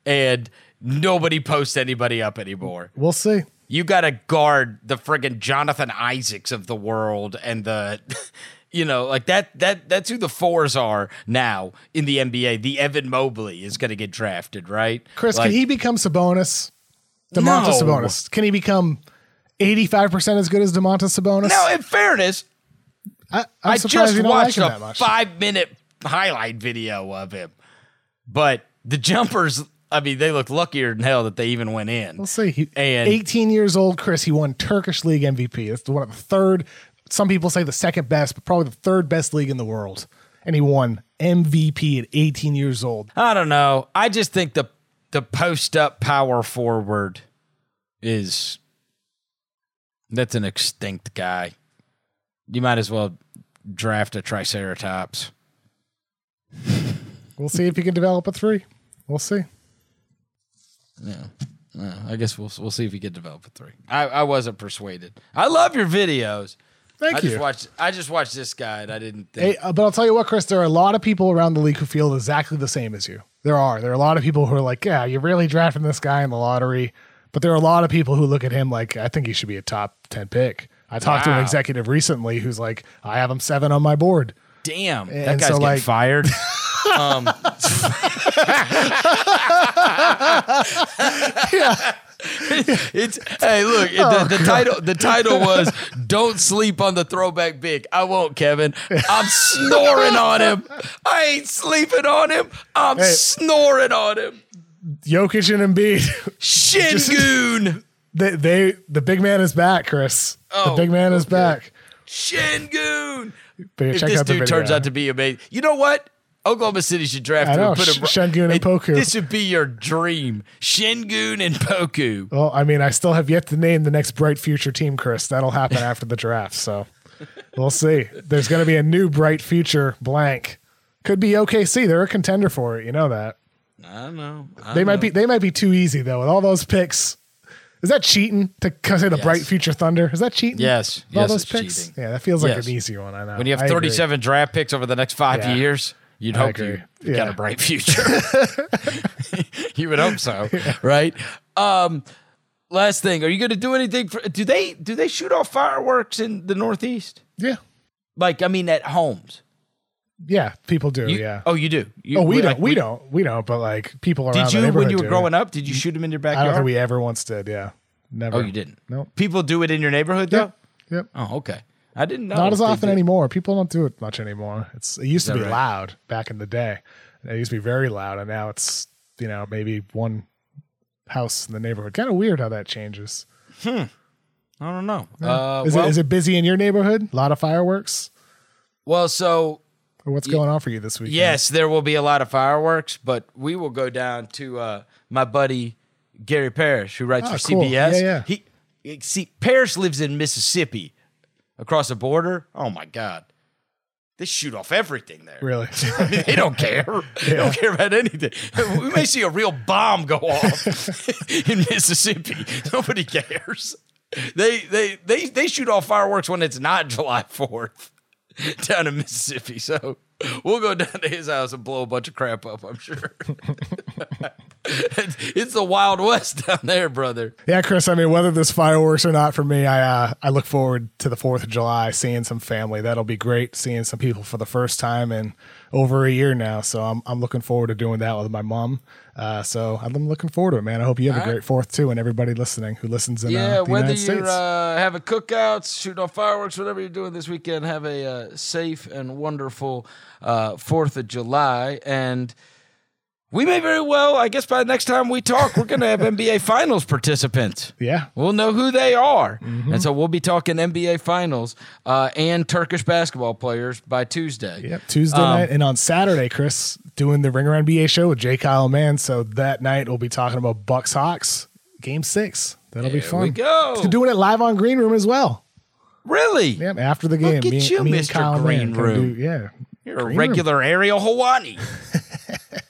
and nobody posts anybody up anymore. we'll see. You got to guard the friggin' Jonathan Isaacs of the world and the. You know, like that that that's who the fours are now in the NBA. The Evan Mobley is going to get drafted, right? Chris, Like, can he become Sabonis? Domantas No. Sabonis. Can he become 85% as good as Domantas Sabonis? Now, in fairness, I, I'm I just watched like him a five minute highlight video of him, but the jumpers. I mean, they look luckier than hell that they even went in. We'll see. He, And- 18 years old, Chris. He won Turkish League MVP. That's the one of the third. Some people say the second best, but probably the third best league in the world. And he won MVP at 18 years old. I don't know. I just think the the post up power forward is that's an extinct guy. You might as well draft a triceratops. We'll see if he can develop a three. We'll see. Yeah, I guess we'll we'll see if he can develop a three. I, I wasn't persuaded. I love your videos. Thank I you. just watched I just watched this guy and I didn't think Hey, uh, but I'll tell you what, Chris, there are a lot of people around the league who feel exactly the same as you. There are. There are a lot of people who are like, yeah, you're really drafting this guy in the lottery. But there are a lot of people who look at him like, I think he should be a top 10 pick. I talked to an executive recently who's like, I have him seven on my board. Damn, that And guy's so, getting like- fired. um, it's hey, look. Oh, the, the title the title was "Don't sleep on the throwback big." I won't, Kevin. I'm snoring on him. I ain't sleeping on him. I'm Hey. snoring on him. Jokic and Embiid, Shingun, they, they the big man is back, Chris. Oh, the big man is back. Shingun. But yeah, If check this out the dude video. turns out to be amazing, you know what? Oklahoma City should draft I him know, put him. And Poku. This would be your dream, Şengün and Poku. Well, I mean, I still have yet to name the next bright future team, Chris. That'll happen after the draft. So we'll see. There's going to be a new bright future blank. Could be OKC. They're a contender for it. You know that. I don't know. I They might be. They might be too easy though with all those picks. Is that cheating to say the Yes. bright future Thunder? Is that cheating? Yes. With all those it's picks. cheating. Yeah, that feels like Yes. an easy one. I know. When you have 37 draft picks over the next five Yeah. years, you'd hope you, you got a bright future. you would hope so, right? Um, last thing, are you going to do anything? For, do they do they shoot off fireworks in the Northeast? Yeah, Like, I mean, at homes. yeah, people do. You- yeah. Oh, you do. You, oh, we like, don't. We don't. We don't. But like people are around. Did you when you were growing up? Did you shoot them in your backyard? I don't think we ever once did. Yeah, never. oh, you didn't. Nope. People do it in your neighborhood though. Yep. Oh, okay. I didn't know. Not as often did. anymore. People don't do it much anymore. It's it used to be right? loud back in the day. It used to be very loud, and now it's you know maybe one house in the neighborhood. Kind of weird how that changes. Hmm. I don't know. Uh, is well, it is it busy in your neighborhood? A lot of fireworks, well, so or what's going on for you this week? Yes, there will be a lot of fireworks, but we will go down to uh, my buddy Gary Parrish, who writes Oh, for cool. CBS. Yeah, yeah. He, he- see, Parrish lives in Mississippi, across the border. Oh my God, they shoot off everything there. really. I mean, they don't care. They don't care about anything. We may see a real bomb go off in Mississippi. Nobody cares. They they they they shoot off fireworks when it's not July Fourth down in Mississippi. So we'll go down to his house and blow a bunch of crap up. I'm sure. it's, the Wild West down there, brother. yeah, Chris. I mean, whether this fireworks or not for me, I uh, I look forward to the Fourth of July, seeing some family. That'll be great. Seeing some people for the first time in over a year now. So I'm I'm looking forward to doing that with my mom. Uh, so I'm looking forward to it, man. I hope you have a great Fourth too, and everybody listening who listens in Yeah, uh, the whether United you're States. uh, having cookouts, shooting off fireworks, whatever you're doing this weekend, have a uh, safe and wonderful uh, Fourth of July. And we may very well, I guess, by the next time we talk, we're going to have NBA Finals participants. yeah, We'll know who they are. Mm-hmm. And so we'll be talking NBA Finals uh, and Turkish basketball players by Tuesday. Yep, Tuesday Um, night and on Saturday, Chris doing the Ringer NBA show with J. Kyle Mann. So that night we'll be talking about Bucks Hawks Game Six. That'll be fun. we go. So doing it live on Green Room as well. Really? Yep, after the game. Look at me, you, me Mr. Kyle Green Man can Room. do- yeah, You're a Green regular Ariel Helwani.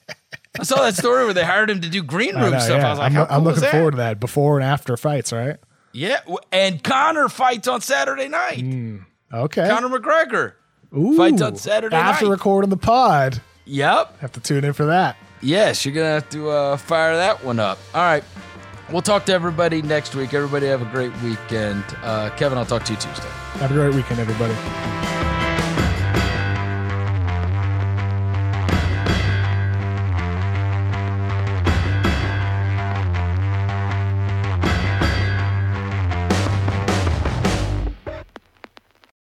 I saw that story where they hired him to do green room know, stuff. yeah. I was like, I'm, how I'm cool is looking forward to that before and after fights. Right? Yeah, and Conor fights on Saturday night. Mm. Okay. Conor McGregor. Ooh, fights on Saturday night. after night. recording the pod. Yep. Have to tune in for that. Yes, you're gonna have to uh, fire that one up. All right. We'll talk to everybody next week. Everybody have a great weekend. Uh, Kevin, I'll talk to you Tuesday. Have a great weekend, everybody.